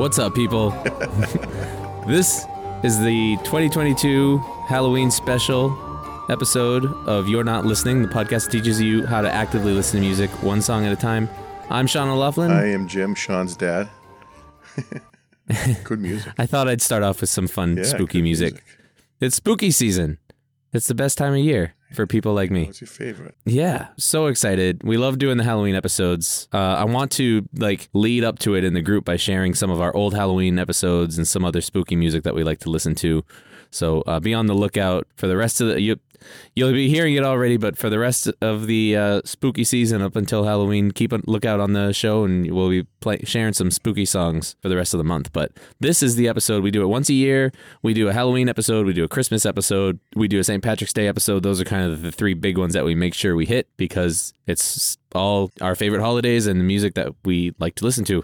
What's up, people? this is the 2022 Halloween special episode of You're Not Listening, the podcast teaches you how to actively listen to music one song at a time. I'm Shaun O'Loughlin. I am Jim, Shaun's dad. good music. I thought I'd start off with some fun, Yeah, spooky good music. It's spooky season. It's the best time of year for people like me. What's your favorite? Yeah, so excited. We love doing the Halloween episodes. Uh, I want to like lead up to it in the group by sharing some of our old Halloween episodes and some other spooky music that we like to listen to. So uh, be on the lookout for the rest of the. You, you'll be hearing it already, but for the rest of the uh, spooky season up until Halloween, keep a lookout on the show, and we'll be play, sharing some spooky songs for the rest of the month. But this is the episode. We do it once a year. We do a Halloween episode. We do a Christmas episode. We do a St. Patrick's Day episode. Those are kind of the three big ones that we make sure we hit because it's all our favorite holidays and the music that we like to listen to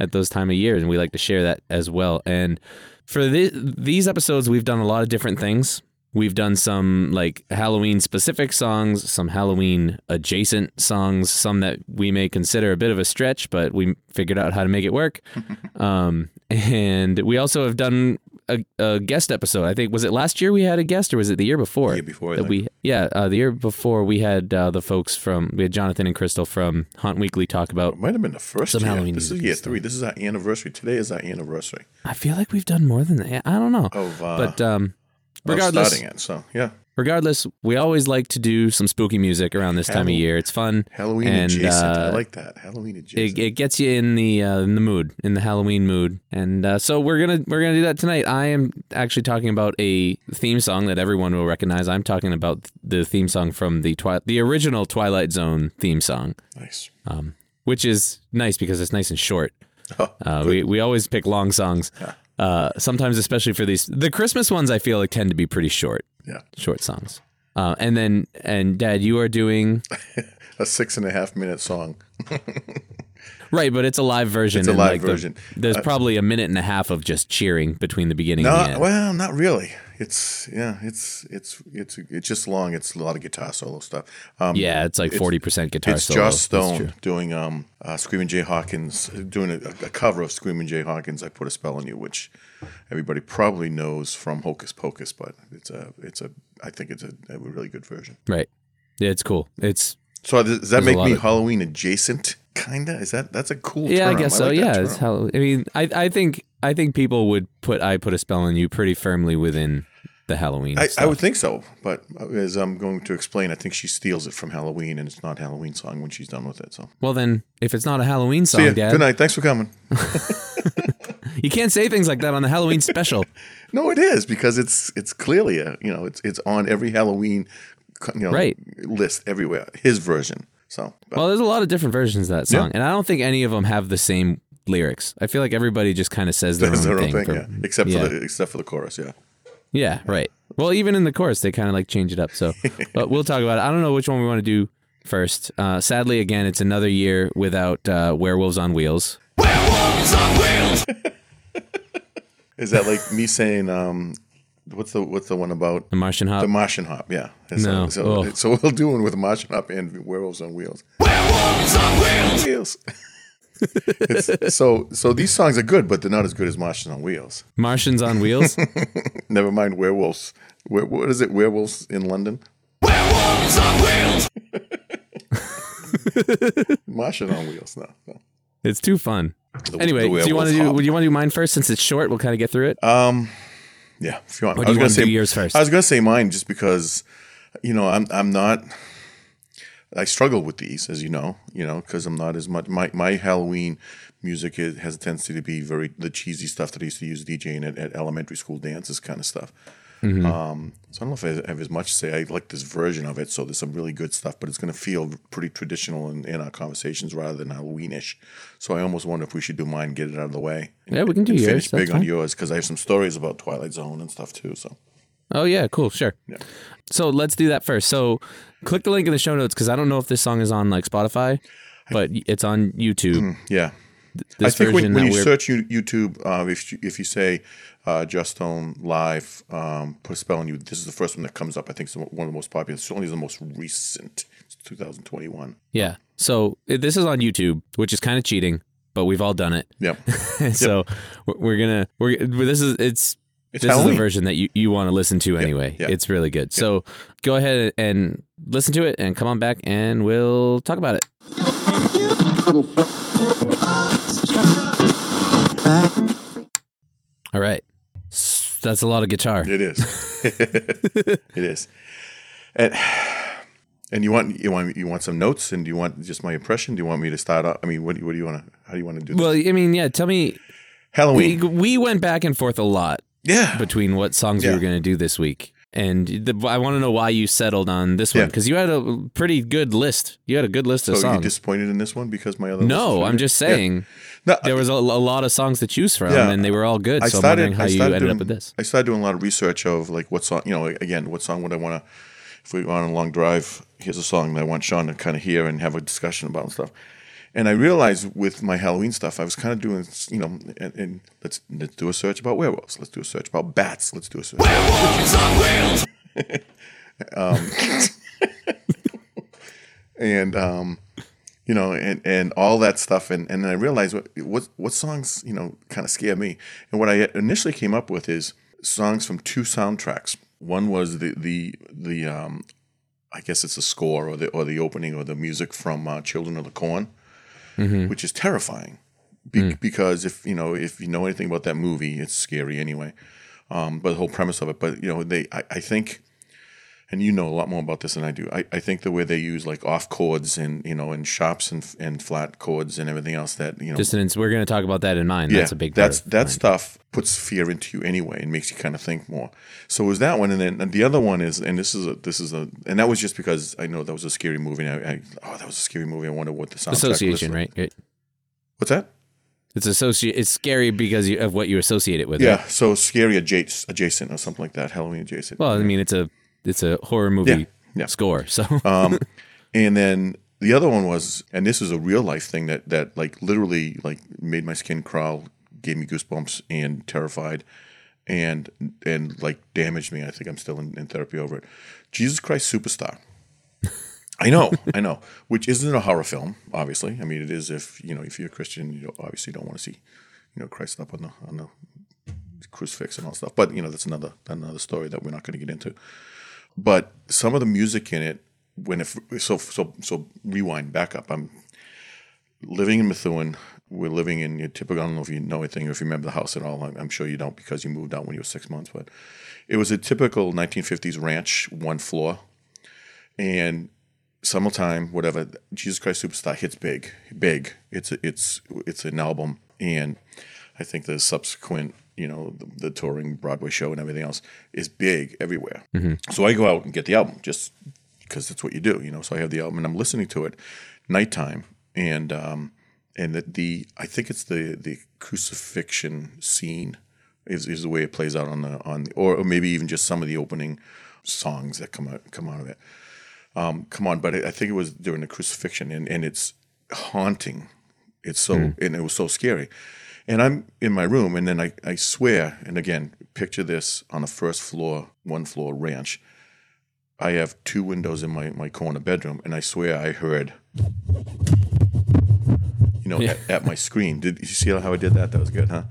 at those time of year, and we like to share that as well. And for the, these episodes, we've done a lot of different things. We've done some like Halloween specific songs, some Halloween adjacent songs, some that we may consider a bit of a stretch, but we figured out how to make it work. um, and we also have done a, a guest episode. I think was it last year we had a guest, or was it the year before? year before, that we yeah uh, the year before we had uh, the folks from we had Jonathan and Crystal from Haunt Weekly talk about. It might have been the first Some year. Halloween this is year and three. This is our anniversary. Today is our anniversary I feel like we've done more than that. I don't know, of, uh, but um, regardless, starting it. So yeah, regardless, we always like to do some spooky music around this time of year. It's fun. Halloween and, adjacent. I uh, like that. Halloween adjacent. It, it gets you in the uh, in the mood, in the Halloween mood, and uh, so we're gonna we're gonna do that tonight. I am actually talking about a theme song that everyone will recognize. I'm talking about the theme song from the twi- the original Twilight Zone theme song, nice. um, which is nice because it's nice and short. Oh, Uh, we we always pick long songs. Uh, sometimes, especially for these, the Christmas ones, I feel like tend to be pretty short, yeah, short songs. Uh, and then, and Dad, you are doing a six and a half minute song. right, but it's a live version. It's a live like, the- version. there's probably a minute and a half of just cheering between the beginning and the No, end. well, not really. It's yeah, it's it's it's it's just long. It's a lot of guitar solo stuff. Um, yeah, it's like forty percent guitar It's solo. Joss Stone doing um, uh, Screaming Jay Hawkins, doing a, a cover of Screaming Jay Hawkins. I put a spell on you, which everybody probably knows from Hocus Pocus, but it's a it's a I think it's a, a really good version. Right. Yeah, it's cool. It's So does, that make me of- Halloween adjacent? Kinda. Is that that's a cool? yeah, I guess so. like that yeah, it's Halloween. I mean, I I think I think people would put I put a spell on you pretty firmly within the Halloween. I, I would think so, but as I'm going to explain, I think she steals it from Halloween, and it's not a Halloween song when she's done with it. So, Well, then, if it's not a Halloween song, See ya. Dad, good night. Thanks for coming. you can't say things like that on the Halloween special. No, it is because it's it's clearly a you know it's it's on every Halloween you know Right. list everywhere. His version. So but Well, there's a lot of different versions of that song, Yeah. and I don't think any of them have the same lyrics. I feel like everybody just kind of says their own their own thing. thing, for- yeah. Except yeah. for the except for the chorus, yeah. Yeah, right. Well, even in the chorus, they kind of like change it up. So, but we'll talk about it. I don't know which one we want to do first. Uh, sadly, again, it's another year without uh, Werewolves on Wheels. Werewolves on Wheels. Is that like me saying um what's the what's the one about The Martian Hop. the Martian Hop? Yeah. And so, No. So, Oh. so we'll do one with the Martian Hop and Werewolves on Wheels. Werewolves on Wheels. Wheels. It's- so so these songs are good, but they're not as good as Martian on Wheels. Martians on Wheels. Never mind werewolves. Were, what is it? Werewolves in London. Werewolves on Wheels. Martian on wheels. No, no. it's too fun. The- Anyway, the do you want to do? Would you want to do mine first since it's short? We'll kind of get through it. Um, yeah. If you want, Or I was gonna say yours first? I was gonna say mine just because, you know, I'm I'm not. I struggle with these, as you know, you know, because I'm not as much. My my Halloween music is, has a tendency to be very the cheesy stuff that I used to use DJing at, at elementary school dances, kind of stuff. Mm-hmm. Um, so I don't know if I have as much to say. I like this version of it, so there's some really good stuff, but it's going to feel pretty traditional in, in our conversations rather than Halloweenish. So I almost wonder if we should do mine, get it out of the way. Yeah, we can do and yours. Finish That's big on yours because I have some stories about Twilight Zone and stuff too. So Oh yeah, cool, sure. Yeah. So let's do that first. So click the link in the show notes because I don't know if this song is on like Spotify, but it's on YouTube. yeah, This I think when, version when you we're search YouTube, uh, if you, if you say uh, Joss Stone Live, um, put a spell on you, this is the first one that comes up. I think it's one of the most popular. It's only the most recent. It's 2021. yeah. So this is on YouTube, which is kind of cheating but we've all done it. Yep. so we're, we're gonna we're this is it's. It's this is Halloween. the version that you, you want to listen to anyway. It's really good. So go ahead and listen to it and come on back and we'll talk about it. All right. That's a lot of guitar. It is. it is. And and you want you want you want some notes and do you want just my impression? Do you want me to start off? I mean, what do you, what do you want to? How do you want to do this? Well, I mean, yeah, tell me. We, Halloween. we went back and forth a lot Yeah. between what songs we were going to do this week. And the, I want to know why you settled on this one Yeah. because you had a pretty good list. You had a good list So of you songs. disappointed in this one because my other no, I'm just Yeah. saying No, there was a, a lot of songs to choose from, Yeah. and they were all good. I so started. I'm wondering how you ended doing, up with this. I started doing a lot of research of like what song. You know, again, what song would I want to? If we go on a long drive, here's a song that I want Shaun to kind of hear and have a discussion about and stuff. And I realized with my Halloween stuff, I was kind of doing, you know, and, and let's let's do a search about werewolves. Let's do a search about bats. Let's do a search. um, and um, you know, and, and all that stuff, and, and then I realized what what what songs you know kind of scare me, and what I initially came up with is songs from two soundtracks. One was the the the um, I guess it's a score or the or the opening or the music from uh, Children of the Corn, which is terrifying, Be- because if you know if you know anything about that movie, it's scary anyway. Um, but the whole premise of it, but you know, they I, I think and you know a lot more about this than I do. I, I think the way they use like off chords and you know and sharps and and flat chords and everything else that you know Dissonance. We're going to talk about that in mind. yeah That's a big. that's that mine. stuff puts fear into you anyway and makes you kind of think more. So it was that one and then and the other one is and this is a this is a and that was just because I know that was a scary movie and I, I oh that was a scary movie I wonder what the soundtrack association, right? It- What's that? It's associate. It's scary because you, of what you associate it with. Yeah, right? so scary adjacent, adjacent or something like that. Halloween adjacent. Well, I mean, it's a it's a horror movie Yeah, yeah. score. So um, and then the other one was, and this is a real life thing that that like literally like made my skin crawl, gave me goosebumps, and terrified, and and like damaged me. I think I'm still in, in therapy over it. Jesus Christ Superstar. I know, I know. Which isn't a horror film, obviously. I mean, it is if you know if you're a Christian, you obviously don't want to see, you know, Christ up on the on the crucifix and all stuff. But you know, that's another another story that we're not going to get into but some of the music in it when it so so so rewind back up. I'm living in methuen. We're living in typical i don't know if you know anything or if you remember the house at all. I'm, I'm sure you don't because you moved out when you were six months but it was a typical 1950s ranch one floor. And summertime whatever jesus christ superstar hits big big. It's a, it's it's an album. And i think the subsequent you know the, the touring broadway show and everything else is big everywhere. So i go out and get the album just because that's what you do you know? So i have the album and i'm listening to it nighttime and um and the, the i think it's the the crucifixion scene is, is the way it plays out on the on the, or, or maybe even just some of the opening songs that come out come out of it. Um, come on, but I think it was during the crucifixion, and, and it's haunting. It's so, and it was so scary. And I'm in my room, and then I, I swear, and again, picture this on a first floor, one floor ranch. I have two windows in my, my corner bedroom, and I swear I heard, you know, Yeah. at, at my screen. Did you see how I did that? That was good, huh?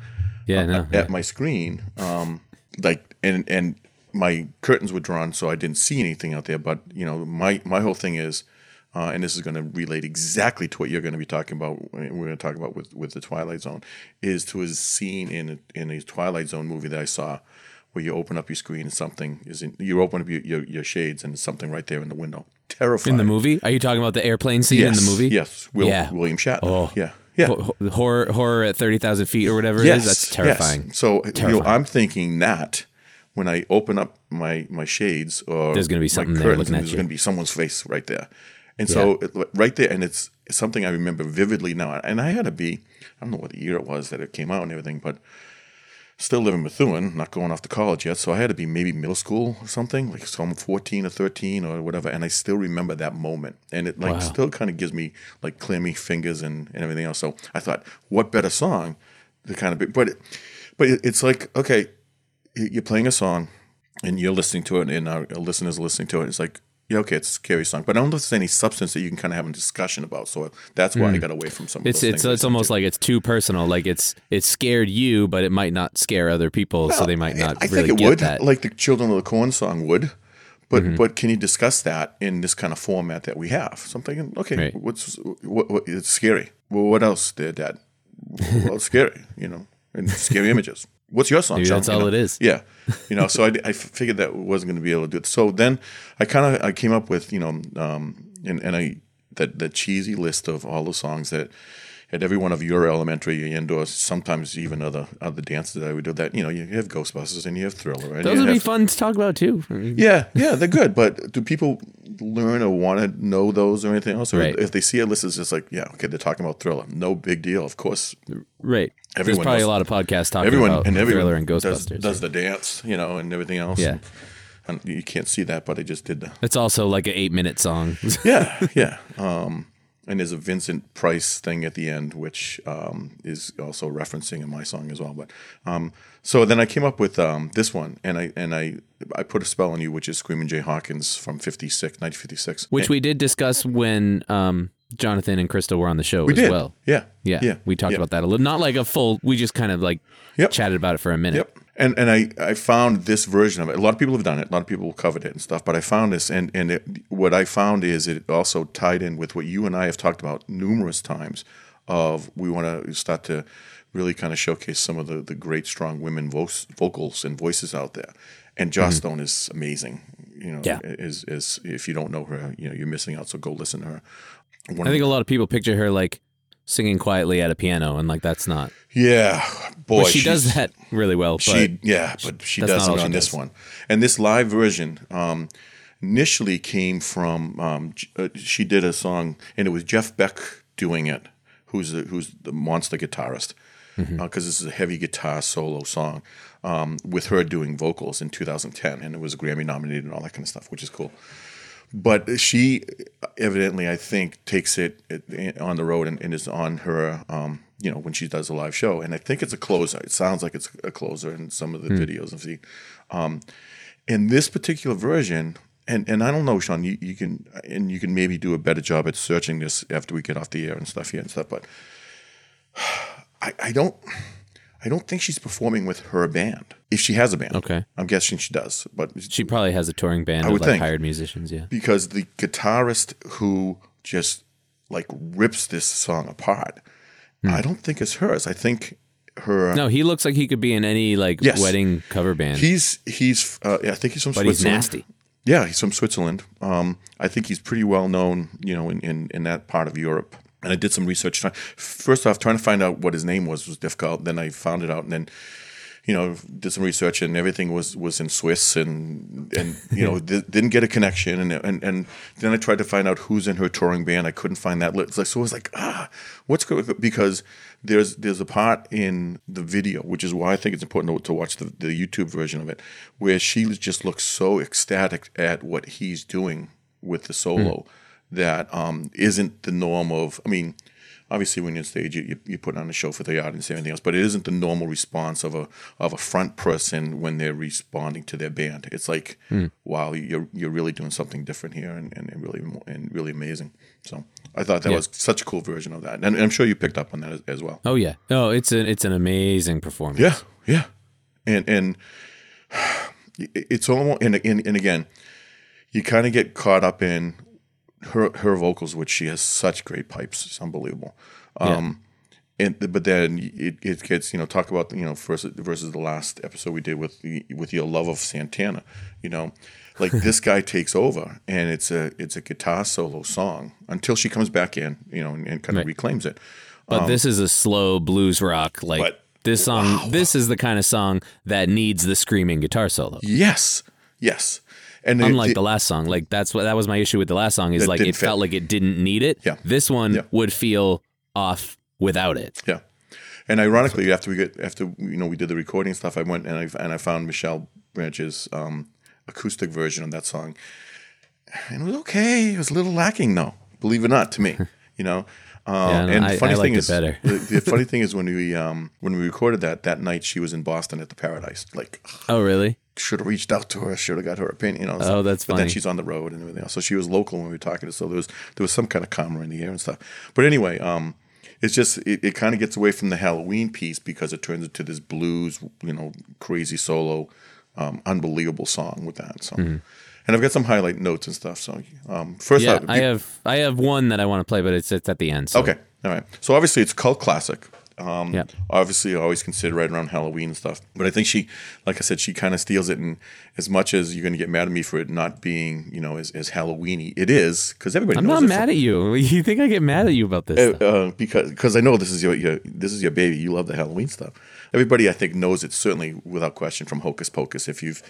yeah, no. at my screen, um, like and and my curtains were drawn, so I didn't see anything out there. But you know, my my whole thing is, uh, and this is going to relate exactly to what you're going to be talking about. We're going to talk about with with the Twilight Zone, is to a scene in in a Twilight Zone movie that I saw. Where you open up your screen and something is in, you open up your, your, your shades and something right there in the window. Terrifying. in the movie, are you talking about the airplane scene yes, in the movie? Yes. Will, Yeah. William Shatner. Oh. Yeah. Yeah. Ho- ho- horror horror at thirty thousand feet or whatever it is. That's terrifying. Yes. So you know, I'm thinking that when I open up my my shades or There's gonna be something there curtains, looking at there's going to be someone's face right there, and so it- right there, and it's something I remember vividly now. And I had to be I don't know what year it was that it came out and everything, but still living in Methuen, not going off to college yet. So I had to be maybe middle school or something, like so I'm 14 or 13 or whatever. And I still remember that moment. And it like Wow. still kind of gives me like clammy fingers and, and everything else. So I thought, what better song to kind of be, but, it, but it, it's like, okay, you're playing a song and you're listening to it and our listeners are listening to it. It's like, yeah, okay, it's a scary song, but I don't know if there's any substance that you can kind of have a discussion about. So that's why I got away from some. Of Hmm. It's those it's it's almost to. like it's too personal. Like it's it scared you, but it might not scare other people, so they might not I really think it would, that. like the Children of the Corn song would. But Mm-hmm. but can you discuss that in this kind of format that we have? So I'm thinking, okay, Right. what's what, what? It's scary. Well, what else, there, Dad? well, scary, you know, and scary images. What's your song? Maybe that's You all know? it is. Yeah, you know. So I, I figured that wasn't going to be able to do it. So then I kind of I came up with you know um, and and I that that cheesy list of all the songs that at every one of your elementary indoors, sometimes even other other dances that we do. That you know you have Ghostbusters and you have Thriller. And Those would be fun to talk about too. Yeah, yeah, they're good. But do people learn or want to know those or anything else? Or Right. if they see a list, it's just like, yeah, okay, they're talking about Thriller. No big deal. Of course, Right. There's Everyone probably knows- a lot of podcasts talking everyone about and everyone Thriller and Ghostbusters. does the dance, you know, and everything else. Yeah. And, and you can't see that, but I just did the. It's also like an eight minute song. Yeah, yeah. Um, and there's a Vincent Price thing at the end, which um, is also referencing in my song as well. But um, so then I came up with um, this one, and I and I I put a spell on you, which is Screaming Jay Hawkins from 56, 1956. which we did discuss when um, Jonathan and Crystal were on the show we as did. well. Yeah, Yeah, yeah. we talked yeah. about that a little. Not like a full. We just kind of like Yep. chatted about it for a minute. Yep. And and I, I found this version of it. A lot of people have done it. A lot of people covered it and stuff. But I found this, and and it, what I found is it also tied in with what you and I have talked about numerous times. Of we want to start to really kind of showcase some of the the great strong women voice, vocals and voices out there. And Joss mm-hmm. Stone is amazing. You know, Yeah. is is if you don't know her, you know you're missing out. So go listen to her. One I think a lot of people picture her like singing quietly at a piano, and like that's not. Yeah, boy, But she does that really well. But She yeah, but she doesn't all she on this does. one. And this live version um, initially came from um, uh, she did a song, and it was Jeff Beck doing it, who's the, who's the monster guitarist, because Mm-hmm. this is a heavy guitar solo song um, with her doing vocals in 2010, and it was Grammy nominated and all that kind of stuff, which is cool. But she evidently, I think, takes it on the road and, and is on her, um, you know, when she does a live show. And I think it's a closer. It sounds like it's a closer in some of the videos I've seen. Um, in this particular version, and, and I don't know, Shaun, you, you can and you can maybe do a better job at searching this after we get off the air and stuff here and stuff. But I, I don't. I don't think she's performing with her band. If she has a band, Okay. I'm guessing she does. But she probably has a touring band of would like think. hired musicians. Yeah. because the guitarist who just like rips this song apart, I don't think it's hers. I think her. No, he looks like he could be in any like Yes. wedding cover band. He's he's uh, I think he's from but he's Switzerland. nasty. Yeah, he's from Switzerland. Um, I think he's pretty well known, you know, in, in, in that part of Europe. And I did some research. First off, trying to find out what his name was was difficult. Then I found it out, and then, you know, did some research, and everything was was in Swiss, and and you know, di- didn't get a connection. And and and then I tried to find out who's in her touring band. I couldn't find that. list. So I was like, ah, what's good? Because there's there's a part in the video, which is why I think it's important to, to watch the, the YouTube version of it, where she just looks so ecstatic at what he's doing with the solo that um, isn't the norm of. I mean, obviously when you're on stage, you, you, put on a show for the audience and everything else, but it isn't the normal response of a of a front person when they're responding to their band. It's like, wow, you're you're really doing something different here and, and, and really and really amazing. So I thought that Yeah. was such a cool version of that, and I'm sure you picked up on that as, as well. Oh yeah. Oh, it's an it's an amazing performance. Yeah, yeah, and and it's almost and and, and again, you kind of get caught up in her her vocals, which she has such great pipes. It's unbelievable. Um, and but then it, it gets you know talk about you know versus versus the last episode we did with the, with your love of Santana. You know, like this guy takes over, and it's a it's a guitar solo song until she comes back in, you know, and, and kind of Right. reclaims it. But this is a slow blues rock. Like But- this song. wow. This is the kind of song that needs the screaming guitar solo. Yes, yes, and Unlike it- the last song, like that's what that was my issue with the last song is like it felt like it didn't need it. Yeah. This one Yeah. would feel off without it. Yeah, and ironically, after we get after you know we did the recording stuff, I went and I and I found Michelle Branch's um, acoustic version of that song, and it was okay. It was a little lacking, though. Believe it or not, to me, you know. Uh, Yeah, no, and I- the funny thing is, better. the, the funny thing is when we um, when we recorded that that night, she was in Boston at the Paradise. Like, Oh, really? Should have reached out to her, should have got her opinion. You know, Oh, that's But then she's on the road and everything else, so she was local when we were talking. So there was there was some kind of karma in the air and stuff. But anyway, um, it's just it, it kind of gets away from the Halloween piece because it turns into this blues, you know, crazy solo, um, unbelievable song with that. So, and I've got some highlight notes and stuff. So, um, first, Yeah, off, I have I have one that I want to play, but it's it's at the end. So. Okay. All right. So obviously it's cult classic. Um, Yeah. Obviously, I always consider right around Halloween and stuff. But I think she, like I said, she kind of steals it. And as much as you're going to get mad at me for it not being, you know, as, as Halloweeny, it is because everybody I'm not mad at you. You think I get mad at you about this? from- stuff? uh, because because I know this is your, your this is your baby. You love the Halloween stuff. Everybody, I think, knows it certainly without question from Hocus Pocus. If you've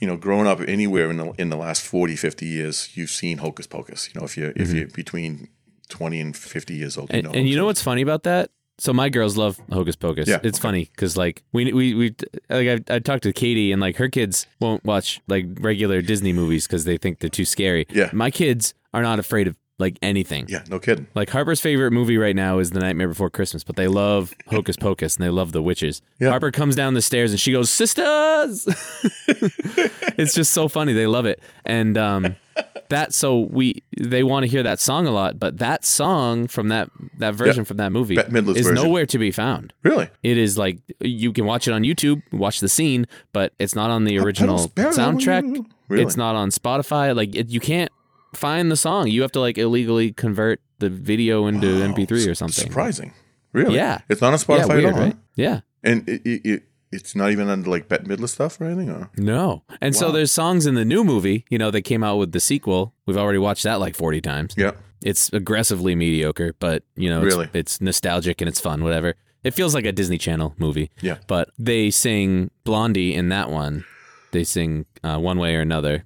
you know, grown up anywhere in the in the last 40, 50 years, you've seen Hocus Pocus. You know, if you're if you're between twenty and fifty years old, you Mm-hmm. And, know. and you know what's funny about that? So my girls love Hocus Pocus. Yeah, it's okay. funny because like we we we like I, I talked to Katie and like her kids won't watch like regular Disney movies because they think they're too scary. Yeah. my kids are not afraid of like anything. Yeah, no kidding. Like Harper's favorite movie right now is The Nightmare Before Christmas, but they love Hocus Pocus and they love the witches. Yeah. Harper comes down the stairs and she goes, "Sisters!" it's just so funny. They love it, and um, that so we they want to hear that song a lot. But that song from that that version from that movie is version. nowhere to be found. Really? It is like you can watch it on YouTube, watch the scene, but it's not on the original soundtrack. Really? It's not on Spotify. Like it, you can't find the song. You have to like illegally convert the video into MP3 or something. Surprising. Really? Yeah. It's not on Yeah, Spotify weird, at all. right? Yeah. And it, it, it, it's not even under like Bette Midler stuff or anything? Or? No. And so there's songs in the new movie, you know, that came out with the sequel. We've already watched that like 40 times. Yeah. It's aggressively mediocre, but you know, it's, Really? it's nostalgic and it's fun, whatever. It feels like a Disney Channel movie. Yeah. But they sing Blondie in that one. They sing uh, one way or another.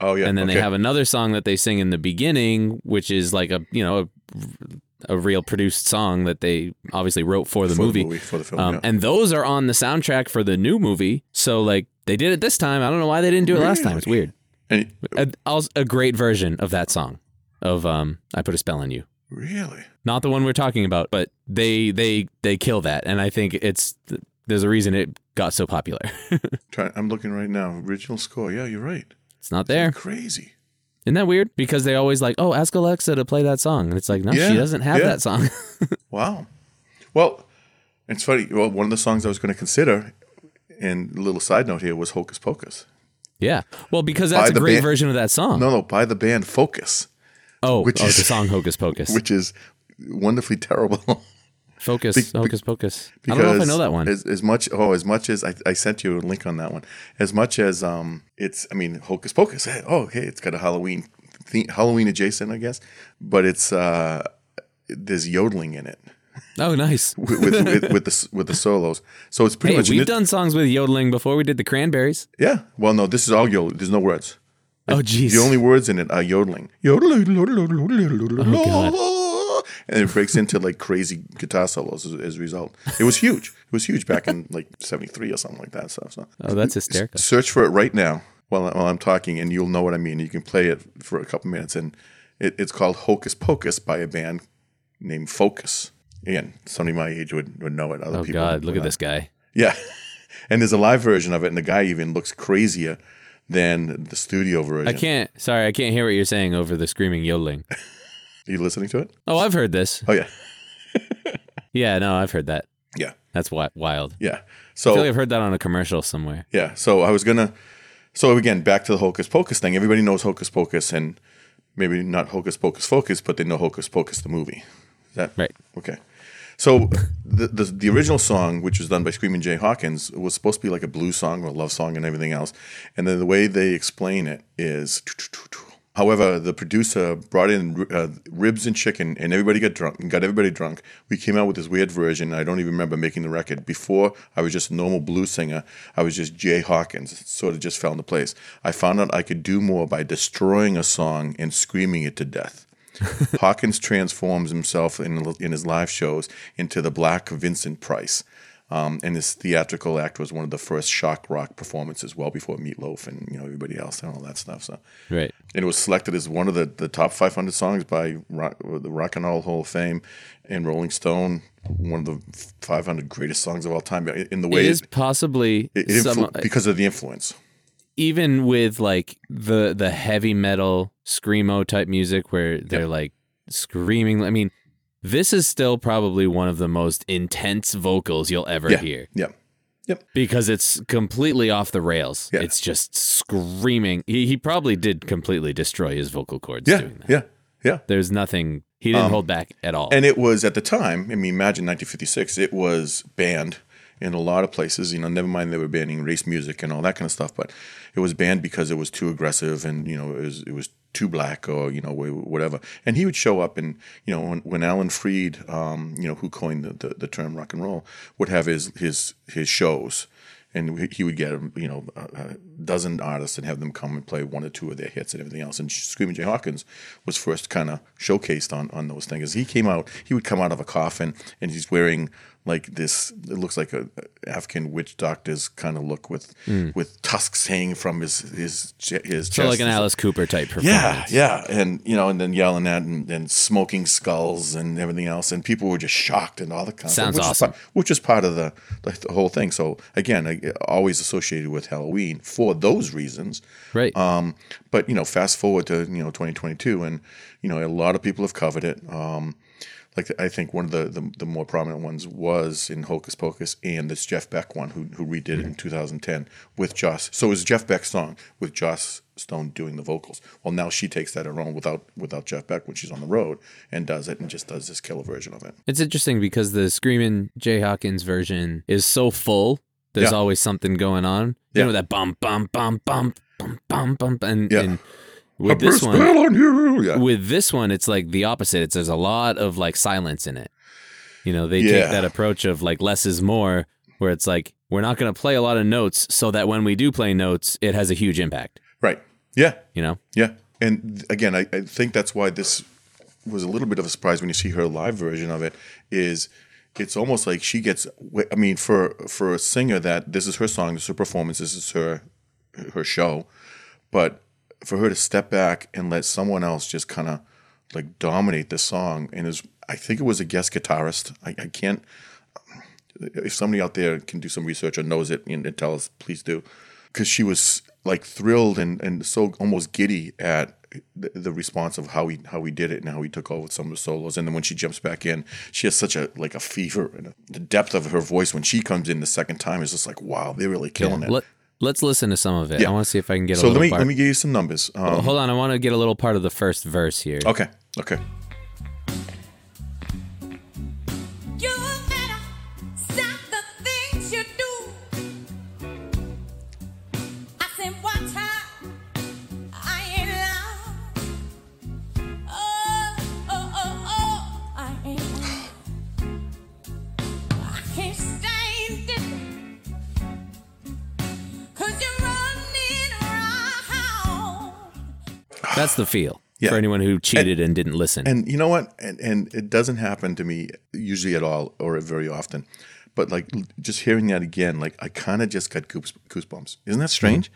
Oh, yeah. and then okay. they have another song that they sing in the beginning, which is like a you know a, a real produced song that they obviously wrote for the for movie. The movie for the film. Um, yeah. And those are on the soundtrack for the new movie. So like they did it this time. I don't know why they didn't do it last time. It's weird. And- A, a great version of that song of um I put a spell on you. really? Not the one we're talking about, but they they they kill that, and I think it's there's a reason it got so popular. Try, I'm looking right now. Original score. Yeah, you're right. it's not there. Crazy. Isn't that weird? Because they always like, oh, ask Alexa to play that song, and it's like, no, Yeah, she doesn't have yeah. that song. Wow. Well, it's funny. Well, one of the songs I was going to consider, and a little side note here, was Hocus Pocus. yeah, well, because that's By a great band- version of that song. No, no, by the band Focus, oh, which oh, is- the song Hocus Pocus. which is wonderfully terrible. Focus, be- Hocus Pocus. I don't know if I know that one. As, as much, oh, as much as I, I sent you a link on that one. As much as um, it's, I mean, Hocus Pocus. Hey, oh, okay, it's got a Halloween, theme, Halloween adjacent, I guess. But it's uh, there's yodeling in it Oh, nice. with with, with, with the with the solos. So it's pretty Hey, much we've done songs with yodeling before. We did the Cranberries. Yeah. Well, no, this is all yodel. There's no words. Oh, jeez. The only words in it are yodeling. Yodeling, and it breaks into like crazy guitar solos as, as a result. It was huge. It was huge back in like '73 or something like that. So, so. Oh, that's hysterical. search for it right now while, while I'm talking, and you'll know what I mean. You can play it for a couple minutes, and it, it's called Hocus Pocus by a band named Focus. Again, somebody my age would, would know it. Other Oh people God, look at not. this guy. Yeah. And there's a live version of it, and the guy even looks crazier than the studio version. I can't. Sorry, I can't hear what you're saying over the screaming yodeling. Are you listening to it? Oh, I've heard this. Oh, yeah. Yeah, no, I've heard that. Yeah. That's wild. Yeah. So I feel like I've heard that on a commercial somewhere. yeah. So I was going to. So again, back to the Hocus Pocus thing. Everybody knows Hocus Pocus, and maybe not Hocus Pocus Focus, but they know Hocus Pocus the movie. Is that Right. Okay. So the, the the original song, which was done by Screaming Jay Hawkins, was supposed to be like a blues song or a love song and everything else. And then the way they explain it is, however, the producer brought in uh, ribs and chicken, and everybody got drunk and got everybody drunk. We came out with this weird version. I don't even remember making the record. Before I was just a normal blues singer. I was just Jay Hawkins. It sort of just fell into place. I found out I could do more by destroying a song and screaming it to death. Hawkins transforms himself in in his live shows into the Black Vincent Price. Um, and this theatrical act was one of the first shock rock performances, well before Meatloaf and you know everybody else and all that stuff. So, Right. and it was selected as one of the, the top 500 songs by rock, the Rock and Roll Hall of Fame and Rolling Stone, one of the 500 greatest songs of all time. In the way It is possibly it, it some, influ- because of the influence. even with like the the heavy metal screamo type music where they're like screaming. I mean, this is still probably one of the most intense vocals you'll ever Yeah. hear Yeah. Yep. Because it's completely off the rails. Yeah. It's just screaming. He, he probably did completely destroy his vocal cords Yeah. doing that. Yeah. Yeah. There's nothing. He didn't um, hold back at all. And it was at the time, I mean, imagine 1956, it was banned in a lot of places. You know, never mind they were banning race music and all that kind of stuff, but it was banned because it was too aggressive and, you know, it was, it was too black or, you know, whatever. And he would show up and, you know, when, when Alan Freed, um, you know, who coined the, the, the term rock and roll, would have his, his, his shows. And he would get, you know, a a dozen artists and have them come and play one or two of their hits and everything else. And Screaming Jay Hawkins was first kind of showcased on, on those things. As He came out, he would come out of a coffin and he's wearing like this, it looks like a African witch doctor's kind of look with with tusks hanging from his his, his so like an Alice Cooper type performance. yeah, yeah, and you know, and then yelling at and, and smoking skulls and everything else, and people were just shocked and all the kind of Sounds which awesome. Is part, which is part of the, the the whole thing. So again, I, always associated with Halloween for those reasons. Right. Um, but you know, fast forward to you know 2022, and you know, a lot of people have covered it. Um, like I think one of the, the, the more prominent ones was in Hocus Pocus and this Jeff Beck one who who redid it in mm-hmm. 2010 with Joss. So it was Jeff Beck's song with Joss Stone doing the vocals. Well, now she takes that her own without without Jeff Beck when she's on the road and does it and just does this killer version of it. It's interesting because the Screaming Jay Hawkins version is so full. There's Yeah. always something going on. You Yeah. know that bum bum bum bum bum bum bum, and, Yeah. and with this one, spell on you. Yeah. with this one, it's like the opposite. It's there's a lot of like silence in it. You know, they Yeah. take that approach of like less is more, where it's like we're not going to play a lot of notes, so that when we do play notes, it has a huge impact. Right. Yeah. You know, Yeah, and again, I, I think that's why this was a little bit of a surprise when you see her live version of it. Is it's almost like she gets. I mean, for for a singer that this is her song, this is her performance, this is her her show, but for her to step back and let someone else just kind of like dominate the song, and is I think it was a guest guitarist. I, I can't. If somebody out there can do some research or knows it and, and tell us, please do because she was like thrilled and, and so almost giddy at the, the response of how he how he did it and how he took over some of the solos and then when she jumps back in she has such a like a fever and a, the depth of her voice when she comes in the second time is just like wow they're really killing it Let, let's listen to some of it. Yeah. I want to see if I can get a so little let me part. let me give you some numbers um, Hold on, I want to get a little part of the first verse here. okay okay That's the feel Yeah. for anyone who cheated and, didn't listen. And you know what? And and it doesn't happen to me usually at all or very often. But like just hearing that again, like I kind of just got goose, goosebumps. Isn't that strange?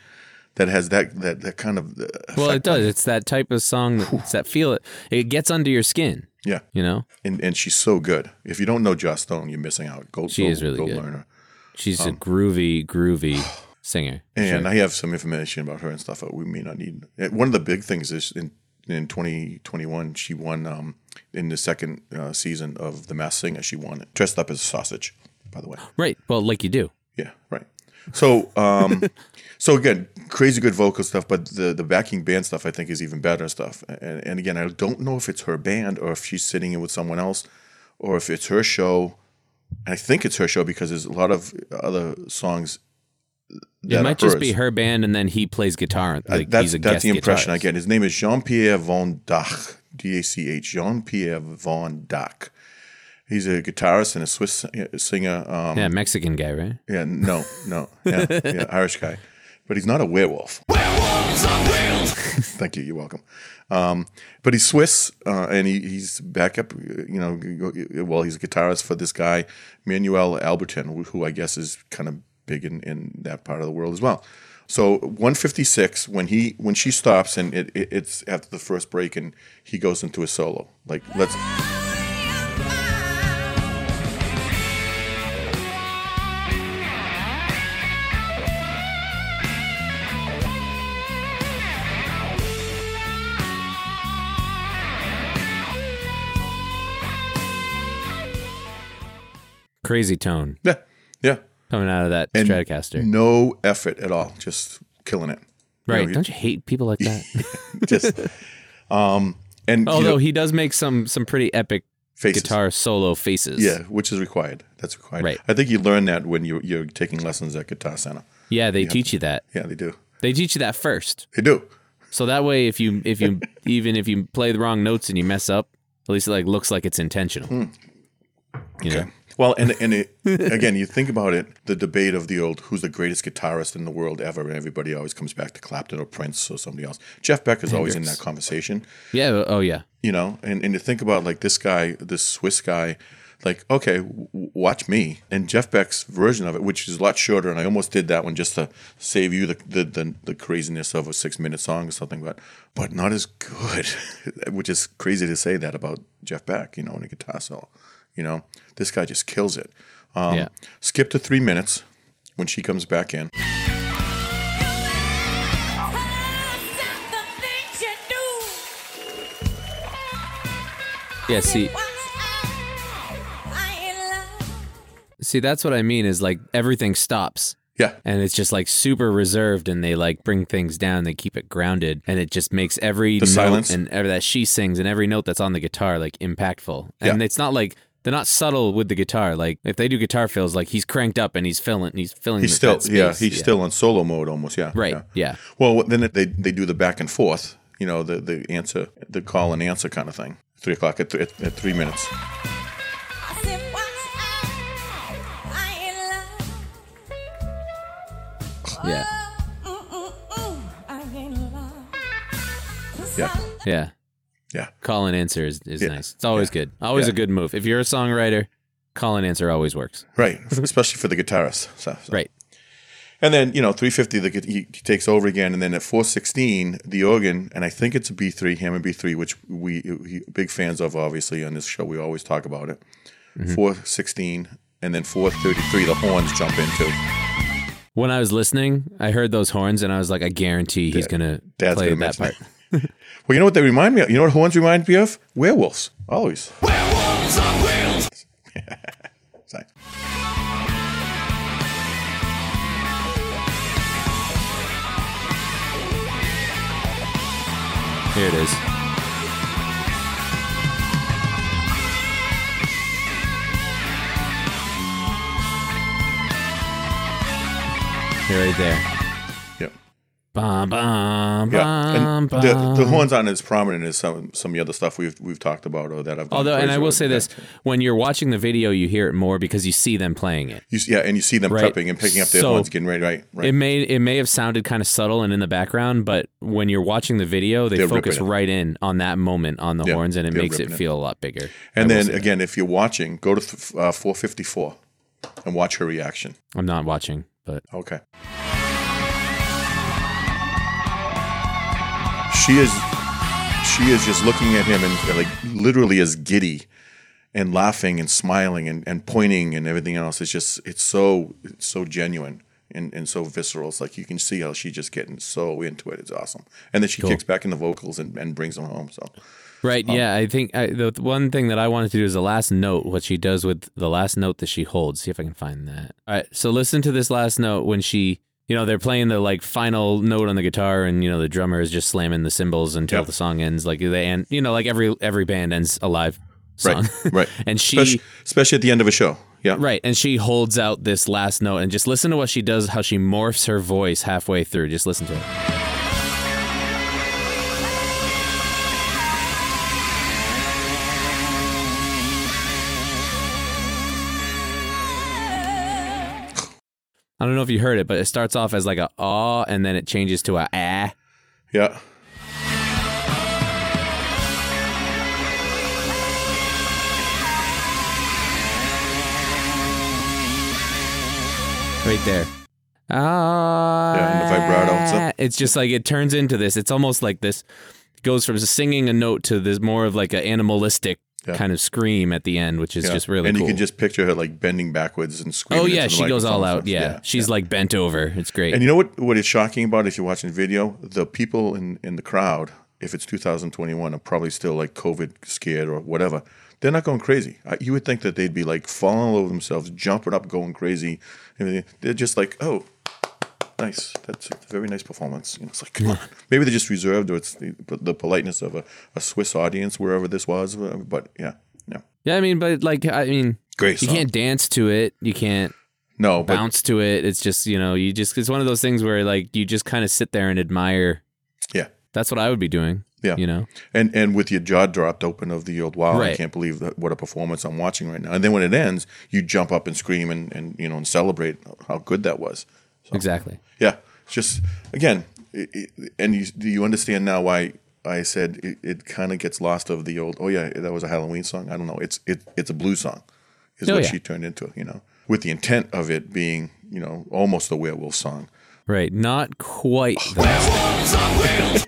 That has that that that kind of uh, well, it does. It's that type of song that, it's that feel. It it gets under your skin. Yeah, You know, and and she's so good. If you don't know Joss Stone, you're missing out. Go, She go, is really go good. learn her. she's Um, a groovy, groovy singer. And I have some information about her and stuff that we may not need. Uh, One of the big things is in in 2021, she won um, in the second uh, season of The Masked Singer. She won it, dressed up as a sausage. By the way. Right. Well, like you do. Yeah, right. So, um, so again, crazy good vocal stuff, but the the backing band stuff I think is even better stuff. And, and again, I don't know if it's her band or if she's sitting in with someone else, or if it's her show. I think it's her show because there's a lot of other songs. It that might are just be her band, and then he plays guitar. Uh, that's he's a that's guest the impression I get. His name is Jean Pierre Von Dach, D A C H, Jean Pierre Von Dach. He's a guitarist and a Swiss singer. Um, Yeah, Mexican guy, right? Yeah, no, no, yeah, yeah, Irish guy, but he's not a werewolf. Werewolves on wheels. Thank you. You're welcome. Um, but he's Swiss, uh, and he, he's backup. You know, well, he's a guitarist for this guy Manuel Albertin, who I guess is kind of big in, in that part of the world as well. So 156 when he when she stops and it, it, it's after the first break and he goes into a solo. Like let's Crazy tone yeah yeah coming out of that And Stratocaster. no effort at all, just killing it. You know, right. Don't you hate people like that? just um and you Although know, he does make some some pretty epic faces. guitar solo faces. Yeah, which is required. That's required. Right. I think you learn that when you you're taking lessons at Guitar Center. Yeah, they teach you that. Yeah, they do. They teach you that first. They do. So that way if you if you even if you play the wrong notes and you mess up, at least it like looks like it's intentional. You know? Okay. Well, and and it, again, you think about it, the debate of the old who's the greatest guitarist in the world ever, and everybody always comes back to Clapton or Prince or somebody else. Jeff Beck is always in that conversation, Yeah, oh yeah. you know. And and to think about like this guy, this Swiss guy, like okay, w- watch me and Jeff Beck's version of it, which is a lot shorter, and I almost did that one just to save you the the the, the craziness of a six minute song or something, but but not as good, which is crazy to say that about Jeff Beck, you know, in a guitar solo. You know, this guy just kills it. Um, Yeah. Skip to three minutes when she comes back in. Yeah, see see that's what I mean is like everything stops. Yeah, and it's just like super reserved and they like bring things down they keep it grounded and it just makes every The note silence. and every, that she sings and every note that's on the guitar like impactful and Yeah. it's not like they're not subtle with the guitar like if they do guitar fills like he's cranked up and he's filling he's filling he's the- still that yeah space. he's still on solo mode almost. Yeah, right yeah. yeah Well, then they they do the back and forth. You know, the the answer, the call and answer kind of thing. Three o'clock at, th- at, at three minutes. yeah Yeah. yeah Yeah, call and answer is, is Yeah. nice it's always Yeah. good always Yeah. a good move if you're a songwriter call and answer always works right. Especially for the guitarist. So, so. right And then you know, three fifty, the he, takes over again, and then at four sixteen, the organ, and I think it's a B three, Hammond B three, which we big fans of. Obviously, on this show, we always talk about it. Mm-hmm. Four sixteen, and then four thirty three, the horns jump into. when I was listening I heard those horns and I was like I guarantee he's gonna play gonna that part it. Well, you know what they remind me of? You know what horns remind me of? Werewolves, always. Werewolves on wheels. Sorry. Here it is. Right there. Bum, bum, Yeah, bum, and the, the horns aren't as prominent as some some of the other stuff we've we've talked about or that I've. Although, and I will say this: when you're watching the video, you hear it more because you see them playing it. You, yeah, and you see them Right. prepping and picking up their So- horns, getting ready. Right, right. It may it may have sounded kind of subtle and in the background, but when you're watching the video, they They're focus right in on that moment on the Yeah, horns, and it makes it ripping it. feel a lot bigger. and I then say that. again, if you're watching, go to th- uh, 454 and watch her reaction. I'm not watching, but Okay. She is she is just looking at him and like literally as giddy and laughing and smiling and, and pointing and everything else. It's just it's so it's so genuine and, and so visceral. It's like you can see how she's just getting so into it. It's awesome. And then she Cool. kicks back in the vocals and, and brings them home. So Right. Um, yeah. I think I, the one thing that I wanted to do is the last note, what she does with the last note that she holds. See if I can find that. All right. So listen to this last note when she, you know, they're playing the like final note on the guitar, and you know the drummer is just slamming the cymbals until Yep. the song ends. Like they end, you know, like every every band ends a live song. Right, right. and she. especially, especially at the end of a show. Yeah. Right, and she holds out this last note, and just listen to what she does, how she morphs her voice halfway through. Just listen to it. I don't know if you heard it, but it starts off as like a ah, and then it changes to a ah. Yeah. Right there. Ah. Yeah, and the vibrato. Ah, it's just like it turns into this. It's almost like this. Goes from singing a note to this more of like an animalistic yeah. kind of scream at the end, which is Yeah. just really and cool. you can just picture her like bending backwards and screaming. oh yeah, she goes all out. Yeah, stuff. she's like bent over. It's great. And you know what? What is shocking about it, if you're watching the video, the people in in the crowd, if it's 2021, are probably still like COVID scared or whatever. They're not going crazy. I, you would think that they'd be like falling all over themselves, jumping up, going crazy. They're just like, oh, nice. That's a very nice performance. You know, it's like, come on. Maybe they just reserved, or it's the, the politeness of a, a Swiss audience wherever this was. But yeah, no, yeah, I mean, but like, I mean, great. you can't dance to it. You can't no, but bounce to it. It's just you know, you just it's one of those things where like you just kind of sit there and admire. yeah. That's what I would be doing. Yeah. you know. And and with your jaw dropped open of the old wow, I can't believe that, what a performance I'm watching right now. And then when it ends, you jump up and scream and, and you know and celebrate how good that was. Exactly. Yeah, just again, it, it, and you do you understand now why I said it, it kind of gets lost of the old. Oh yeah, that was a Halloween song. I don't know. It's it it's a blues song, is Oh, what yeah. she turned into. You know, with the intent of it being you know almost a werewolf song. Right. Not quite. That. Werewolves on wheels.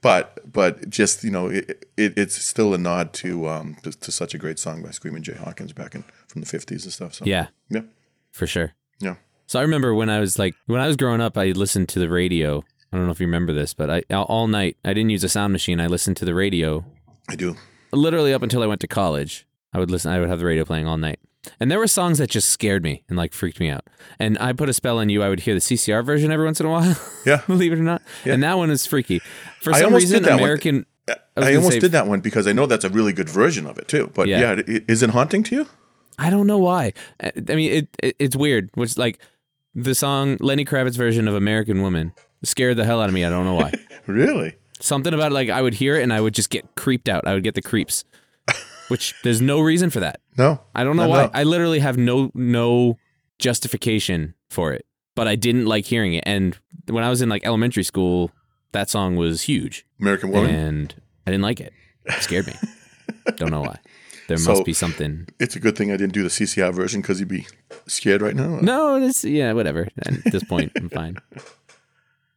but but just you know it, it, it's still a nod to um to, to such a great song by Screaming Jay Hawkins back in from the fifties and stuff. So Yeah, yeah, for sure. yeah. So I remember when I was like when I was growing up, I listened to the radio. I don't know if you remember this, but I all night I didn't use a sound machine. I listened to the radio I do. literally up until I went to college. I would listen. I would have the radio playing all night, and there were songs that just scared me and like freaked me out. And I put a spell on you. I would hear the CCR version every once in a while. Yeah. believe it or not. Yeah. And that one is freaky. For I some almost reason, did that one. American. I, almost say- did that one because I know that's a really good version of it too. But Yeah. yeah, i- is it haunting to you? I don't know why. I I mean, it, it it's weird. Which like the song Lenny Kravitz version of American Woman scared the hell out of me. I don't know why. Really? Something about it, like I would hear it and I would just get creeped out. I would get the creeps. Which there's no reason for that. No, I don't know why. I literally have no no justification for it. But I didn't like hearing it. And when I was in like elementary school, that song was huge. American Woman. And I didn't like it. It scared me. don't know why. There So- must be something. It's a good thing I didn't do the CCR version because you'd be scared right now. No, it's yeah, whatever. At this point, I'm fine.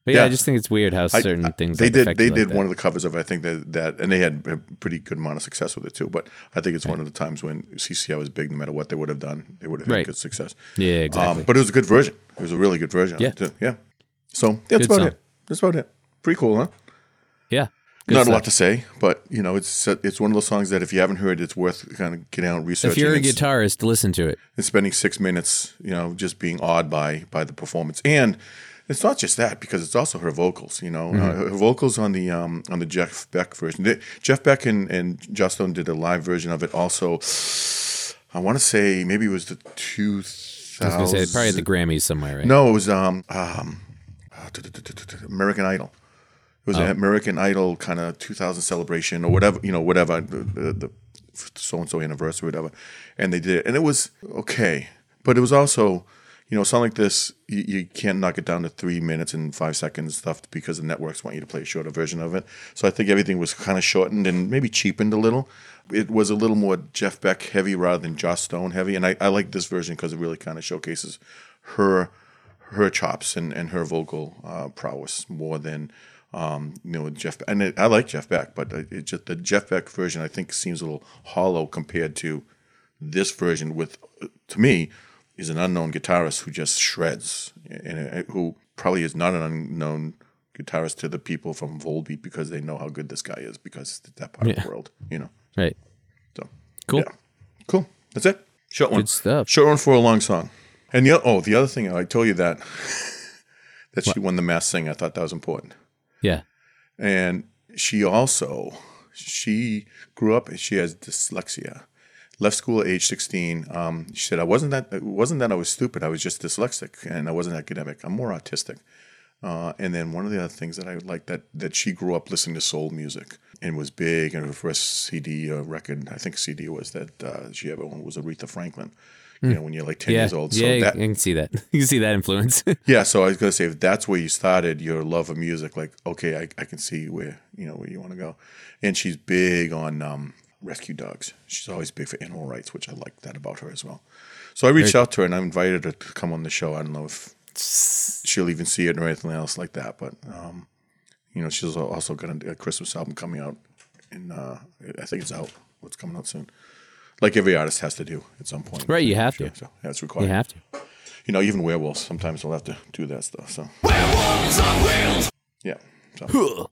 But yeah, Yeah. I just think it's weird how certain I- things They did. They like did that. one of the covers of. I think that that, and they had a pretty good amount of success with it too. But I think it's one of the times when CCR was big. No matter what they would have done, they would have had Right. good success. Yeah, exactly. Um, but it was a good version. It was a really good version. Yeah. yeah. So that's Good about song. it. That's about it. Pretty cool, huh? yeah, Good Not a lot to say, but you know, it's it's one of those songs that if you haven't heard, it's worth kind of getting out and researching. If you're a and s- guitarist, listen to it. and spending six minutes, you know, just being awed by by the performance. And it's not just that because it's also her vocals. You know, uh, her vocals on the um, on the Jeff Beck version. They- Jeff Beck and and Joss Stone did a live version of it. Also, I want to say maybe it was the two I was say probably at the Grammys somewhere, right? no, it was um, um, uh, American Idol. It was an American Idol kind of 2000 celebration or whatever, you know, whatever the, the so and so anniversary, or whatever. And they did it, and it was okay, but it was also, you know, song like this, you, you can't knock it down to three minutes and five seconds stuff because the networks want you to play a shorter version of it. So I think everything was kind of shortened and maybe cheapened a little. It was a little more Jeff Beck heavy rather than Joss Stone heavy, and I, I like this version because it really kind of showcases her her chops and, and her vocal uh, prowess more than um, you know Jeff. And it, I like Jeff Beck, but it just the Jeff Beck version I think seems a little hollow compared to this version. With to me, is an unknown guitarist who just shreds, and uh, who probably is not an unknown guitarist to the people from Volbeat because they know how good this guy is because it's that part of the world, you know. Right. So Cool. yeah. Cool. That's it. Short one. Good stuff. Short one for a long song. And the oh, the other thing I told you that that she won the Masked Singer. I thought that was important. Yeah. And she also she grew up. She has dyslexia. Left school at age sixteen. Um, she said I wasn't that. It wasn't that I was stupid. I was just dyslexic and I wasn't academic. I'm more autistic. Uh, and then one of the other things that I like that that she grew up listening to soul music and was big. And her first CD uh, record, I think CD was that uh, she ever owned was Aretha Franklin. You know, when you're like ten Hmm. Yeah. years old. So yeah, that I can see that. You can see that influence. yeah, so I was gonna say if that's where you started your love of music, like okay, I, I can see where you know where you want to go, and she's big on um, rescue dogs. She's always big for animal rights, which I like that about her as well. So I reached out to her and I invited her to come on the show. I don't know if she'll even see it or anything else like that, but um, you know, she's also got a, a Christmas album coming out, And uh, I think it's out. What's coming out soon? Like every artist has to do at some point. Right, you have to. So yeah, it's required. You have to. You know, even werewolves sometimes will have to do that stuff. So Werewolves on wheels. yeah. So,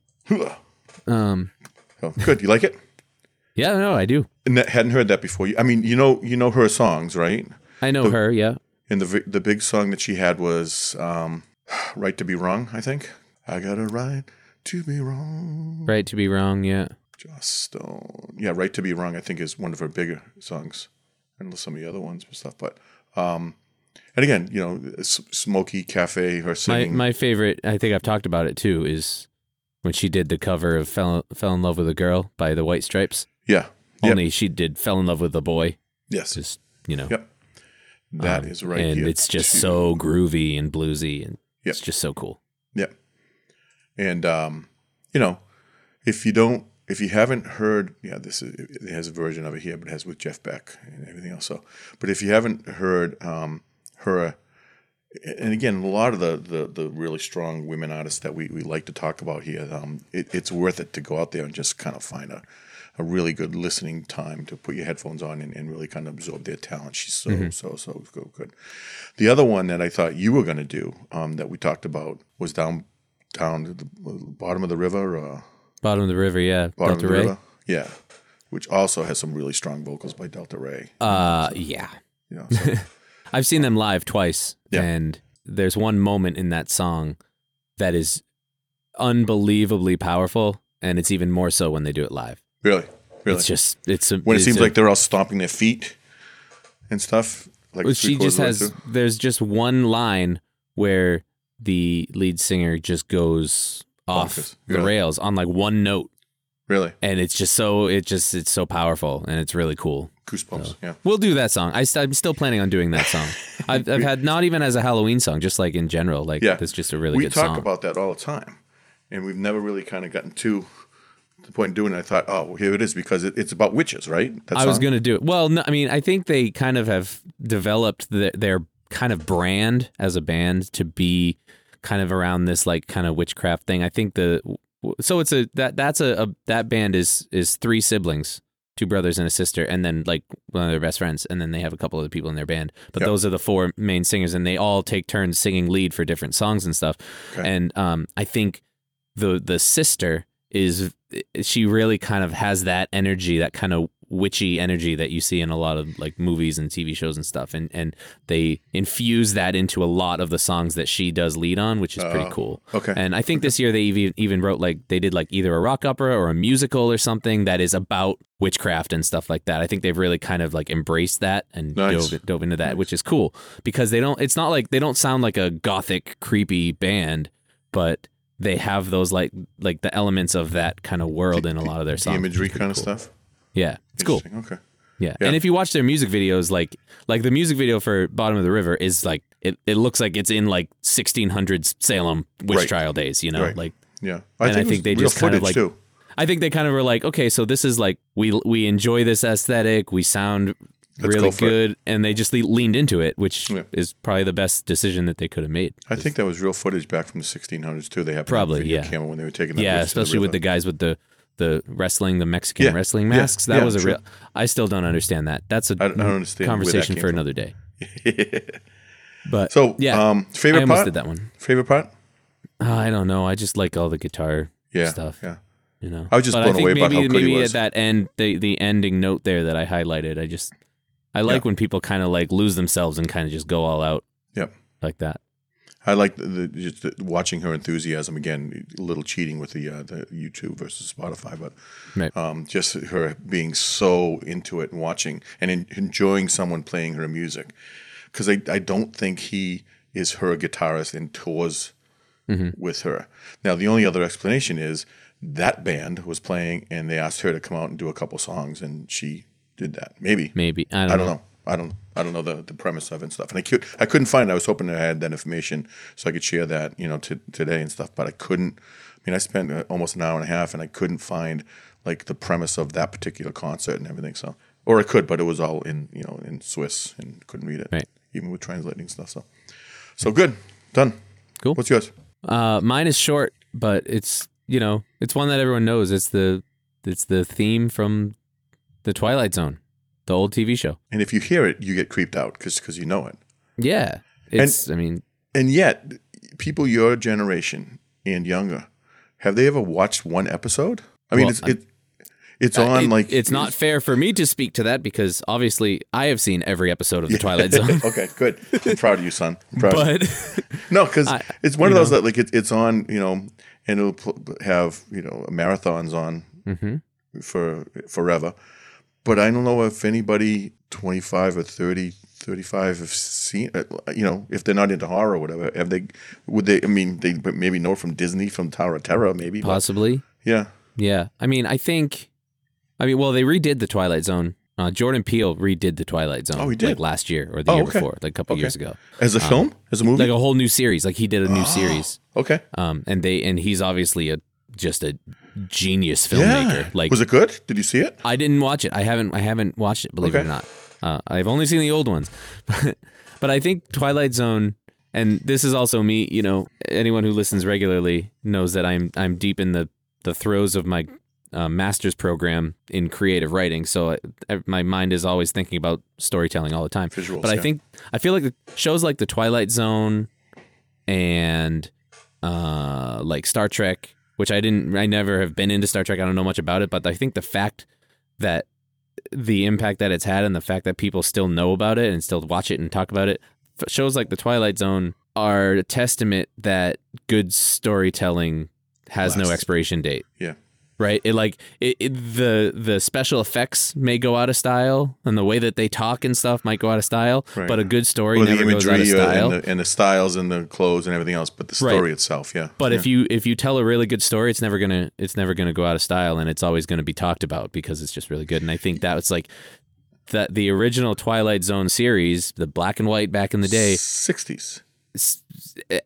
Um. so good. You like it? Yeah. No, I do. And that, hadn't heard that before. You- I mean, you know, you know her songs, right? I know her. Yeah. And the the big song that she had was um, "Right to Be Wrong." I think I got a right to be wrong. Right to be wrong. Yeah. Just don't. Yeah, "Right to Be Wrong." I think is one of her bigger songs, and some of the other ones and stuff. But um, and again, you know, S- Smoky Cafe, her My singing. my favorite. I think I've talked about it too. Is when she did the cover of "Fell Fell in Love with a Girl" by the White Stripes. yeah. Yep. Only she did "Fell in Love with a Boy." Yes. Just you know. Yep. That is right. Um, and it's just to- so groovy and bluesy, and Yep. it's just so cool. Yep. And um, you know, if you don't, if you haven't heard, yeah, this is it has a version of it here, but it has with Jeff Beck and everything else. So, but if you haven't heard um, her, and again, a lot of the, the the really strong women artists that we, we like to talk about here, um, it, it's worth it to go out there and just kind of find a, a really good listening time to put your headphones on and, and really kind of absorb their talent. She's so so so so good. The other one that I thought you were going to do um, that we talked about was down down to the bottom of the river, uh, Bottom of the river, yeah. bottom Delta of the Ray. river, yeah, which also has some really strong vocals by Delta Rae. Uh, yeah. You know, so, I've seen them live twice, Yeah. and there's one moment in that song that is unbelievably powerful, and it's even more so when they do it live. really, really, It's just it's a when it it's seems a- like they're all stomping their feet and stuff. Like she just has of the way through. there's just one line where the lead singer just goes off Bonkers. the Really? rails on like one note really and it's just so it just it's so powerful and it's really cool goosebumps. Yeah, we'll do that song I st- i'm still planning on doing that song I've, I've had not even as a halloween song just like in general like Yeah. it's just a really we good talk song about that all the time, and we've never really kind of gotten to the point of doing it. I thought, oh, well, here it is because it, it's about witches, right? That I was song? going to do it. Well, no, I mean, I think they kind of have developed the, their kind of brand as a band to be kind of around this like kind of witchcraft thing. I think the so it's a that that's a, a that band is is three siblings, two brothers and a sister, and then like one of their best friends, and then they have a couple of other people in their band. But Yep. those are the four main singers, and they all take turns singing lead for different songs and stuff. Okay. And um, I think the the sister is she really kind of has that energy, that kind of witchy energy that you see in a lot of like movies and TV shows and stuff, and and they infuse that into a lot of the songs that she does lead on, which is pretty Oh, cool. okay. And I think this year they even even wrote like they did like either a rock opera or a musical or something that is about witchcraft and stuff like that. I think they've really kind of like embraced that and Nice. dove, dove into that, which is cool because they don't. It's not like they don't sound like a gothic creepy band, but they have those like like the elements of that kind of world in a lot of their the songs. imagery kind of stuff. Yeah, it's cool. Okay. Yeah. Yeah. And if you watch their music videos, like like the music video for Bottom of the River is like it, it looks like it's in like 1600s Salem witch Right. trial days, you know? Right. Like Yeah, And I think they just kind of like- too. I think they kind of were like, okay, so this is like we we enjoy this aesthetic, we sound Let's really go for it. good, and they just le- leaned into it, which Yeah. is probably the best decision that they could have made. I think that was real footage back from the 1600s too. They had Probably, yeah. camera when they were taking. That Yeah, especially with the guys with the the wrestling, the Mexican Yeah. wrestling Yeah. masks. That Yeah, was a true. real. I still don't understand that. That's a I don't- I don't conversation for from. another day. But So, yeah, um, favorite I almost part? did that one. Favorite part? Uh, I don't know. I just like all the guitar Yeah, stuff. yeah. You know, I was just but blown away maybe, about how good he maybe was. at that end, the the ending note there that I highlighted. I just I like Yeah. when people kind of like lose themselves and kind of just go all out Yep. like that. I like the, the, just the, watching her enthusiasm again. A little cheating with the uh, the YouTube versus Spotify, but Right. um, just her being so into it and watching and en- enjoying someone playing her music. Because I, I don't think he is her guitarist and tours with her. Now the only other explanation is that band was playing and they asked her to come out and do a couple songs and she did that. Maybe Maybe I don't, I don't know. I don't. I don't know the, the premise of it and stuff. And I could I couldn't find. it. I was hoping I had that information so I could share that you know to, today and stuff. But I couldn't. I mean, I spent uh, almost an hour and a half and I couldn't find like the premise of that particular concert and everything. So or I could, but it was all in you know in Swiss and couldn't read it. Right. Even with translating stuff. So, so good, done. Cool. What's yours? Uh, mine is short, but it's you know it's one that everyone knows. It's the it's the theme from the Twilight Zone, the old TV show. And if you hear it, you get creeped out because you know it. Yeah, it's. I mean, And yet, people your generation and younger, have they ever watched one episode? I mean, Well, it's it, it's on it- like it's not fair for me to speak to that because obviously I have seen every episode of the Twilight Zone. okay, good. I'm proud of you, son. I'm proud of you. but No, because it's one of those know. that like it, it's on, you know, and it'll have you know marathons on Mm-hmm. for forever. But I don't know if anybody 25 or 30, 35 have seen. You know, if they're not into horror or whatever, have they? Would they? I mean, they maybe know from Disney, from Tower of Terror, maybe. but- possibly, yeah. yeah. I mean, I think. I mean, well, they redid the Twilight Zone. Uh, Jordan Peele redid the Twilight Zone. Oh, he did? like last year or the Oh, year okay. before, like a couple Okay. years ago. As a film, as a movie. Like a whole new series. Like he did a Oh. new series. okay. Um, and they and he's obviously a just a genius filmmaker. Yeah. Like was it good? Did you see it? I didn't watch it. I haven't. I haven't watched it. Believe it or not, uh, I've only seen the old ones. But, but I think Twilight Zone, and this is also me. You know, anyone who listens regularly knows that I'm I'm deep in the the throes of my uh, master's program in creative writing. So I, my mind is always thinking about storytelling all the time. Visuals, but I yeah. think I feel like the shows like the Twilight Zone and uh, like Star Trek, which I didn't, I never have been into Star Trek. I don't know much about it, but I think the fact that the impact that it's had and the fact that people still know about it and still watch it and talk about it, shows like the Twilight Zone are a testament that good storytelling has no expiration date Yeah. Right? It like it, it, the the special effects may go out of style, and the way that they talk and stuff might go out of style. Right. But a good story Or the never goes out of uh, style. and the, and the styles and the clothes and everything else, but the Right. story itself, yeah. but yeah. if you if you tell a really good story, it's never gonna it's never gonna go out of style, and it's always gonna be talked about because it's just really good. And I think that was like that the original Twilight Zone series, the black and white back in the day, 60s.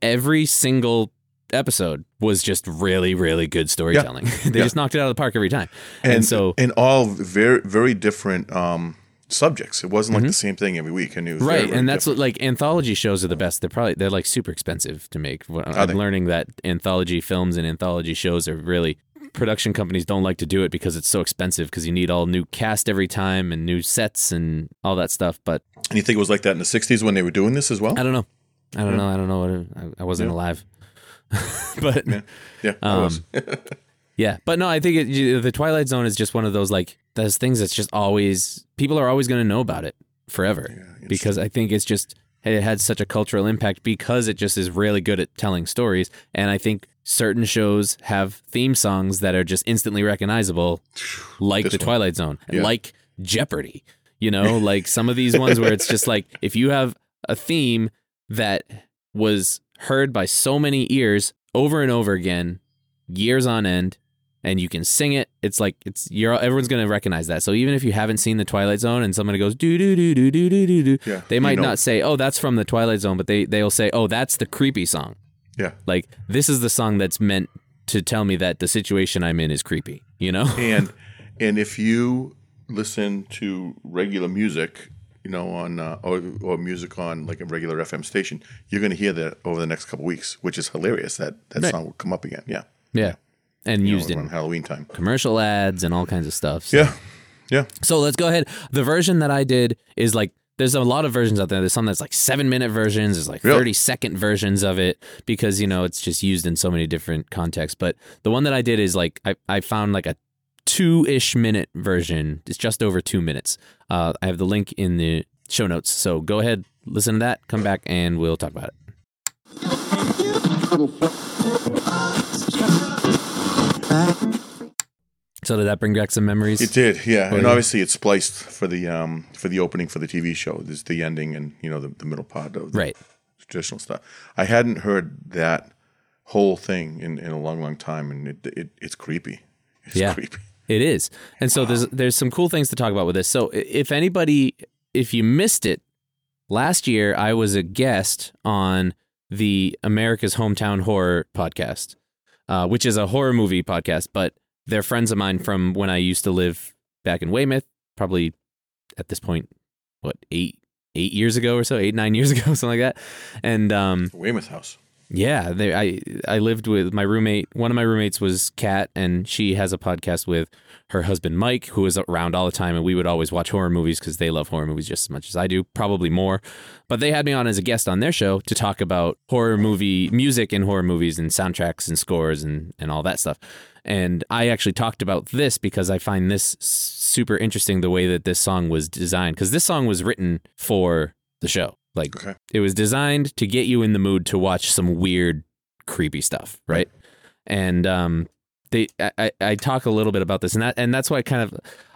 every single episode was just really really good storytelling. they Yeah. just knocked it out of the park every time. And, so and all very very different um, subjects. It wasn't like the same thing every week, and was Mm-hmm. right. and that's what like anthology shows are the best. They're probably they're like super expensive to make. I'm learning that anthology films and anthology shows are really production companies don't like to do it because it's so expensive because you need all new cast every time and new sets and all that stuff. But And you think it was like that in the '60s when they were doing this as well? i don't know. I don't know. I don't know I, I wasn't alive but yeah. Yeah, Um, was. but no i think it, you- the twilight zone is just one of those like those things that's just always people are always going to know about it forever it's- because i think it's just it had such a cultural impact because it just is really good at telling stories and i think certain shows have theme songs that are just instantly recognizable like This the one. twilight zone Yeah. like jeopardy you know like some of these ones where it's just like if you have a theme that was heard by so many ears over and over again years on end and you can sing it it's like it's you're everyone's going to recognize that so even if you haven't seen the twilight zone and somebody goes do do do do do do do do Yeah, they you might know. not say oh that's from the twilight zone but they they'll say oh that's the creepy song yeah. like this is the song that's meant to tell me that the situation i'm in is creepy you know and and if you listen to regular music, you know, on uh, or or music on like a regular FM station, you're going to hear that over the next couple weeks, which is hilarious. That that Right. song will come up again. Yeah, yeah and You know, used in Halloween time. commercial ads and all kinds of stuff so. Yeah, yeah. So let's go ahead. The version that I did is like there's a lot of versions out there. There's some that's like seven minute versions. There's like Really? 30 second versions of it because you know it's just used in so many different contexts. But the one that I did is like I, I found like a two ish minute version. It's just over two minutes. Uh, I have the link in the show notes. So go ahead, listen to that, come back, and we'll talk about it. So did that bring back some memories? It did, yeah. and obviously, it's spliced for the um for the opening for the TV show. There's the ending and you know the, the middle part of the right. traditional stuff. I hadn't heard that whole thing in, in a long, long time, and it, it it's creepy. It's Yeah. creepy. It is. And so there's there's some cool things to talk about with this. So if anybody if you missed it, last year I was a guest on the America's Hometown Horror podcast, uh, which is a horror movie podcast, but they're friends of mine from when I used to live back in Weymouth, probably at this point, what eight eight years ago or so, eight nine years ago, something like that. And um, Weymouth House. Yeah, they, I I lived with my roommate. One of my roommates was Kat, and she has a podcast with her husband Mike, who is around all the time, and we would always watch horror movies because they love horror movies just as much as I do, probably more. But they had me on as a guest on their show to talk about horror movie music and horror movies and soundtracks and scores and and all that stuff. And I actually talked about this because I find this super interesting the way that this song was designed because this song was written for the show. Like Okay. it was designed to get you in the mood to watch some weird, creepy stuff, right? And um, they, I, I- talk a little bit about this, and that, and that's why I kind of,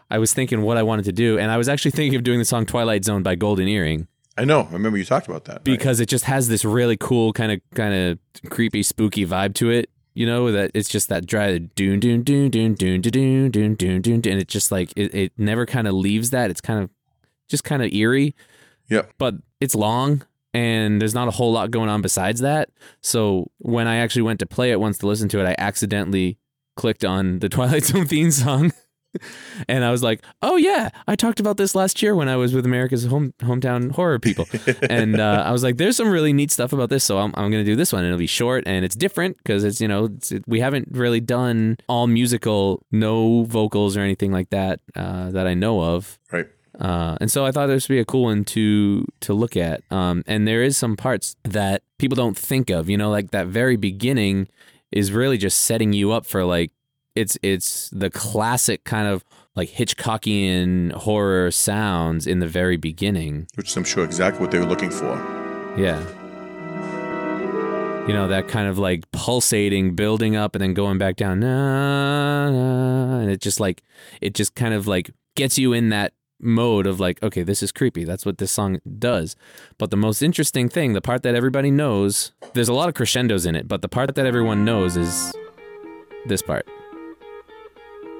I was thinking what I wanted to do, and I was actually thinking of doing the song "Twilight Zone" by Golden Earring I know. I remember you talked about that. right? because it just has this really cool kind of kind of creepy, spooky vibe to it. You know that it's just that dry doon doon doon doon doon doon doon doon doon, and it just like it, it never kind of leaves that. It's kind of just kind of eerie Yep. but it's long and there's not a whole lot going on besides that. So when I actually went to play it once to listen to it, I accidentally clicked on the Twilight Zone theme song. and I was like, "Oh yeah, I talked about this last year when I was with America's home hometown horror people." and uh, I was like, "There's some really neat stuff about this, so I'm, I'm going to do this one. And it'll be short and it's different because it's you know it's, we haven't really done all musical, no vocals or anything like that uh, that I know of. Right. Uh, and so I thought this would be a cool one to to look at. Um, and there is some parts that people don't think of. You know, like that very beginning is really just setting you up for like it's it's the classic kind of like Hitchcockian horror sounds in the very beginning. Which I'm sure exactly what they were looking for. Yeah. You know, that kind of like pulsating, building up, and then going back down. Nah, nah, and it just like, it just kind of like gets you in that mode of like, okay, this is creepy. That's what this song does. But the most interesting thing, the part that everybody knows, there's a lot of crescendos in it, but the part that everyone knows is this part.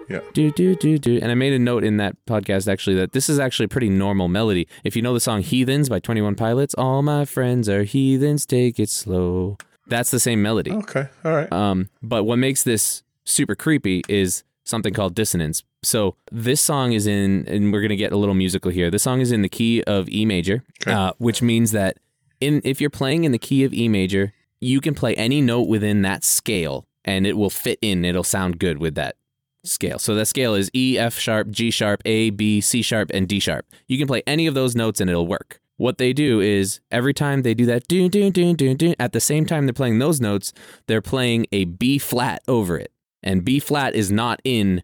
Yeah. Do do do do. And I made a note in that podcast actually that this is actually a pretty normal melody. If you know the song Heathens by 21 Pilots, all my friends are heathens, take it slow. That's the same melody. Okay. All right. Um, but what makes this super creepy is something called dissonance. So this song is in, and we're gonna get a little musical here. This song is in the key of E major, Okay. uh, which means that in if you're playing in the key of E major, you can play any note within that scale, and it will fit in. It'll sound good with that scale. So that scale is E, F sharp, G sharp, A, B, C sharp, and D sharp. You can play any of those notes and it'll work. What they do is every time they do that doon doon doon doon doon, at the same time they're playing those notes, they're playing a B flat over it. And B flat is not in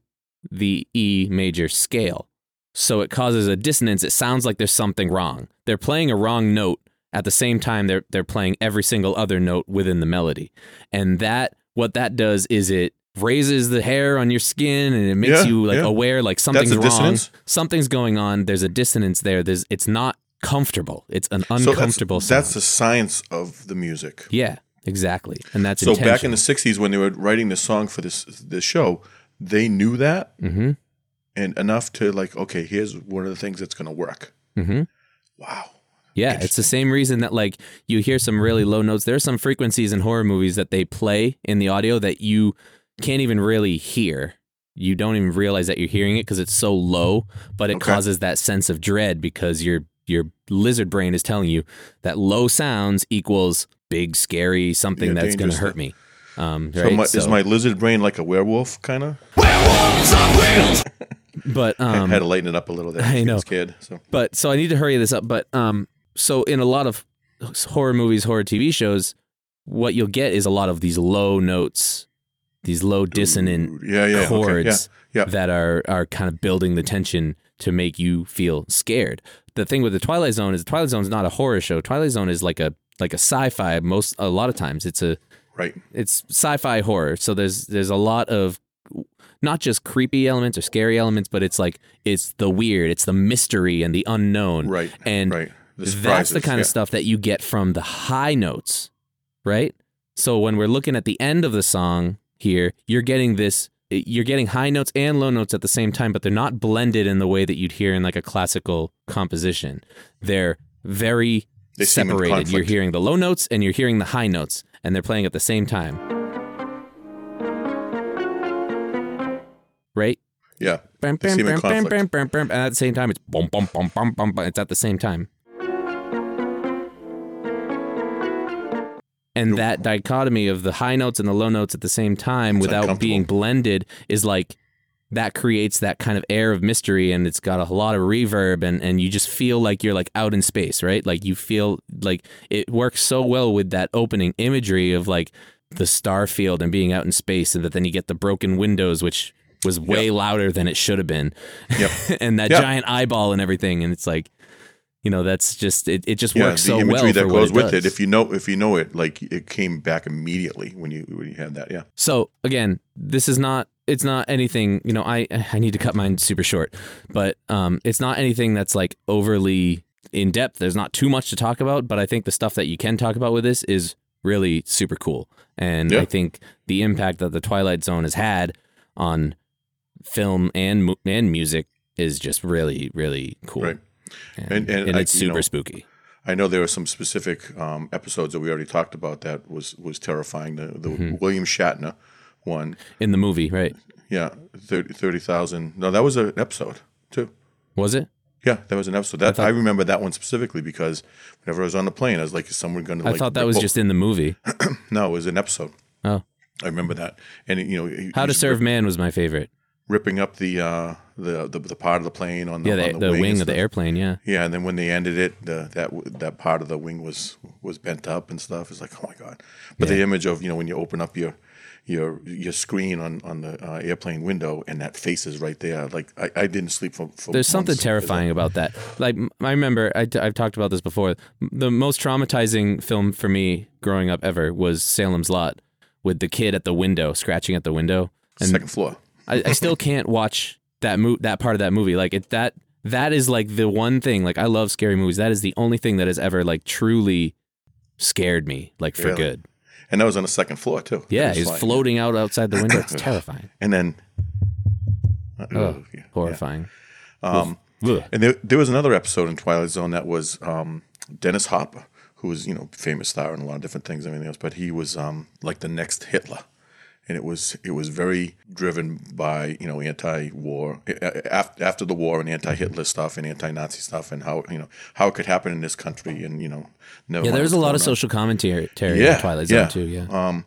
the E major scale. So it causes a dissonance. It sounds like there's something wrong. They're playing a wrong note at the same time they're they're playing every single other note within the melody. And that what that does is it raises the hair on your skin and it makes Yeah, you like yeah. aware like something's wrong. dissonance? Something's going on. There's a dissonance there. There's it's not comfortable. It's an So that's, uncomfortable that's the science of the music. yeah, exactly. And that's So back in the '60s, when they were writing the song for this this show, they knew that Mm-hmm. and enough to like, okay, here's one of the things that's going to work. Mm-hmm. Wow. Yeah, it's the same reason that like you hear some really low notes. There are some frequencies in horror movies that they play in the audio that you can't even really hear. You don't even realize that you're hearing it because it's so low, but it Okay. causes that sense of dread because your your lizard brain is telling you that low sounds equals big, scary something Yeah, that's going to hurt me. Um, So, right? my, is my lizard brain like a werewolf kind of? Werewolves on wheels. but um, had to lighten it up a little there. I know. Scared. So but so I need to hurry this up. But um, so in a lot of horror movies, horror TV shows, what you'll get is a lot of these low notes, these low dissonant yeah, yeah, okay, chords yeah, yeah. that are are kind of building the tension to make you feel scared. The thing with the Twilight Zone is the Twilight Zone is not a horror show. Twilight Zone is like a like a sci-fi. Most a lot of times it's a right. it's sci-fi horror. So there's there's a lot of not just creepy elements or scary elements, but it's like it's the weird, it's the mystery and the unknown. Right, And right. The that's the kind of stuff that you get from the high notes, right? So when we're looking at the end of the song here, you're getting this you're getting high notes and low notes at the same time, but they're not blended in the way that you'd hear in like a classical composition. They're very They separated. You're hearing the low notes and you're hearing the high notes, and they're playing at the same time. Right? Yeah. Bam, bam, bam, bam, bam, bam, bam, and at the same time, it's boom, boom, boom, boom, boom, boom. It's at the same time. And that dichotomy of the high notes and the low notes at the same time without being blended is like that creates that kind of air of mystery and it's got a lot of reverb and, and you just feel like you're like out in space, right? Like you feel like it works so well with that opening imagery of like the star field and being out in space and that then you get the broken windows which was way louder than it should have been. Yep. and that Yep. giant eyeball and everything and it's like you know that's just it, it just Yeah, works the so imagery well that goes it with does. it. If you know, if you know it, like it came back immediately when you when you had that. Yeah. So again, this is not it's not anything, you know, I I need to cut mine super short, but um it's not anything that's like overly in depth. There's not too much to talk about, but I think the stuff that you can talk about with this is really super cool. And Yeah. I think the impact that the Twilight Zone has had on film and and music is just really really cool. Right. And, And- and and I- it's you super know, spooky. I know there were some specific um, episodes that we already talked about that was was terrifying. The the Mm-hmm. William Shatner one. In the movie, right? Yeah, 30 30,000. no, that was an episode too. Was it? Yeah, that was an episode. That I, remember that one specifically because whenever I was on the plane, I was like, "Is someone going to?" I Like, thought that was just in the movie. no, it was an episode. Oh. I remember that, and you know, he- How to Serve rip- Man was my favorite. ripping up the uh the, the the part of the plane on the Yeah, the, on the, wing, wing of the airplane, yeah. Yeah, and then when they ended it, the, that that part of the wing was was bent up and stuff. It's like, oh my god! But the image of you know when you open up your your your screen on on the uh, airplane window and that face is right there. Like I, I didn't sleep for. for There's something months 'cause of- terrifying about that. Like I remember, I I've talked about this before. The most traumatizing film for me growing up ever was Salem's Lot, with the kid at the window scratching at the window, and second floor. I, I still can't watch that mo- that part of that movie. Like it that that is like the one thing. Like I love scary movies. That is the only thing that has ever like truly scared me, like for Really? good. And that was on the second floor too. Yeah, he's like- floating out outside the window. It's terrifying, And then, uh, Oh, yeah. horrifying. Um, Ugh. And there, there was another episode in Twilight Zone that was um, Dennis Hopper, who was you know famous star and a lot of different things, and everything else. But he was um, like the next Hitler, and it was it was very driven by you know anti-war after after the war and anti-Hitler stuff and anti-Nazi stuff and how you know how it could happen in this country and you know Yeah, there's a lot of on. social commentary in Yeah, Twilight Zone yeah. too. Yeah. Um,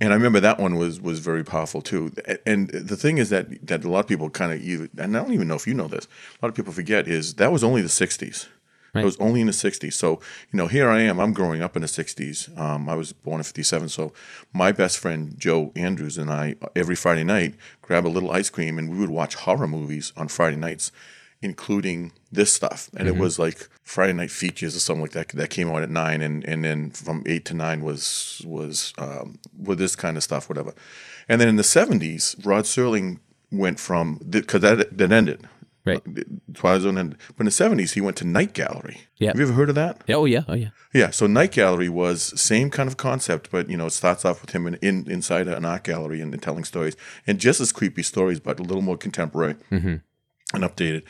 and I remember that one was was very powerful too. And the thing is that that a lot of people kind of and I don't even know if you know this, a lot of people forget is that was only the '60s. Right. It was only in the '60s. So you know, here I am. I'm growing up in the '60s. Um, I was born in '57. So my best friend Joe Andrews and I every Friday night grab a little ice cream and we would watch horror movies on Friday nights. Including this stuff, and Mm-hmm. it was like Friday night features or something like that that came out at nine, and, and then from eight to nine was was um, with this kind of stuff, whatever. And then in the seventies, Rod Serling went from because that that ended, Right. Twilight Zone ended. But in the seventies, he went to Night Gallery. Yeah. have you ever heard of that? Yeah, Oh yeah. Oh yeah. Yeah, so Night Gallery was same kind of concept, but you know, it starts off with him in, in inside an art gallery and, telling stories, and just as creepy stories, but a little more contemporary Mm-hmm. and updated.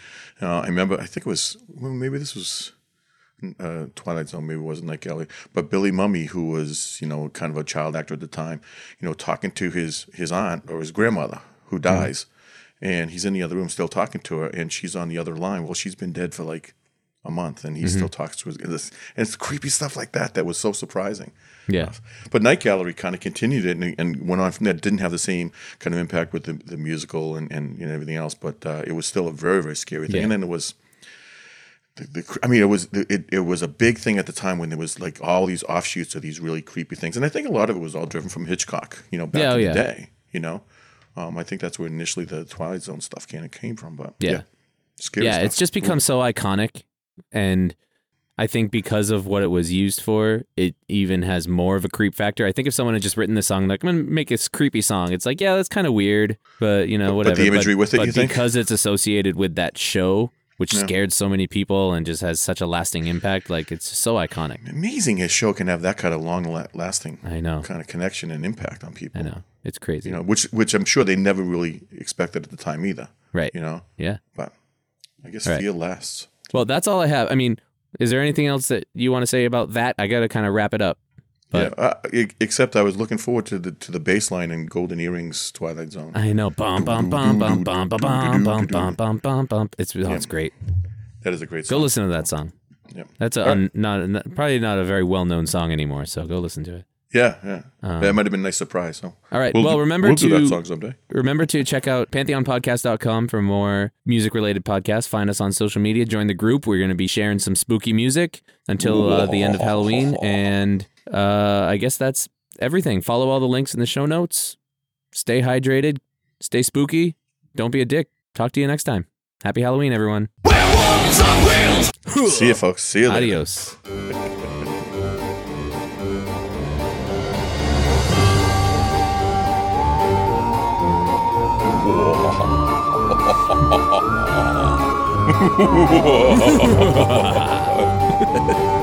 Uh, I remember, I think it was well, maybe this was uh, Twilight Zone, maybe it wasn't Night Gallery, but Billy Mumy, who was you know kind of a child actor at the time, you know, talking to his his aunt or his grandmother who dies, and he's in the other room still talking to her, and she's on the other line. Well, she's been dead for like a month, and he still talks to his. And it's, and it's creepy stuff like that that was so surprising. Yeah. But Night Gallery kind of continued it and, and went on from there. Didn't have the same kind of impact with the, the musical and, and you know, everything else, but uh, it was still a very very scary thing. Yeah. And then it was, the, the, I mean, it was it, it was a big thing at the time when there was like all these offshoots of these really creepy things, and I think a lot of it was all driven from Hitchcock. You know, back Yeah, oh, in yeah. the day. You know, um, I think that's where initially the Twilight Zone stuff kind of came from. But Yeah. yeah, scary yeah, stuff. it's just become so iconic, and I think because of what it was used for, it even has more of a creep factor. I think if someone had just written this song, like I'm gonna make this creepy song, it's like yeah, that's kind of weird, but you know whatever. but the imagery with it, but you think? because it's associated with that show, which Yeah. scared so many people and just has such a lasting impact, like it's so iconic. amazing. His show can have that kind of long lasting I know, kind of connection and impact on people. I know, it's crazy, you know, which which I'm sure they never really expected at the time either. right? You know, Yeah. but I guess Right. fear lasts. Well, that's all I have. I mean, is there anything else that you want to say about that? I got to kind of wrap it up. But yeah, uh, except I was looking forward to the to the bass line in Golden Earring's Twilight Zone. I know. Bum bum bum bum bum bum bum bum bum bum bum bum. It's oh, it's great. that is a great Go listen to that song. Yep. That's a un, not, not probably not a very well known song anymore. So go listen to it. Yeah, yeah. that might have been a nice surprise. So. Um, All right. We'll well, remember we'll to do that song someday. remember to check out pantheonpodcast.com for more music related podcasts. Find us on social media. Join the group. We're going to be sharing some spooky music until uh, the end of Halloween. And uh, I guess that's everything. Follow all the links in the show notes. Stay hydrated. Stay spooky. Don't be a dick. Talk to you next time. Happy Halloween, everyone. Werewolves on wheels. See you, folks. See you later. Adios. 우와.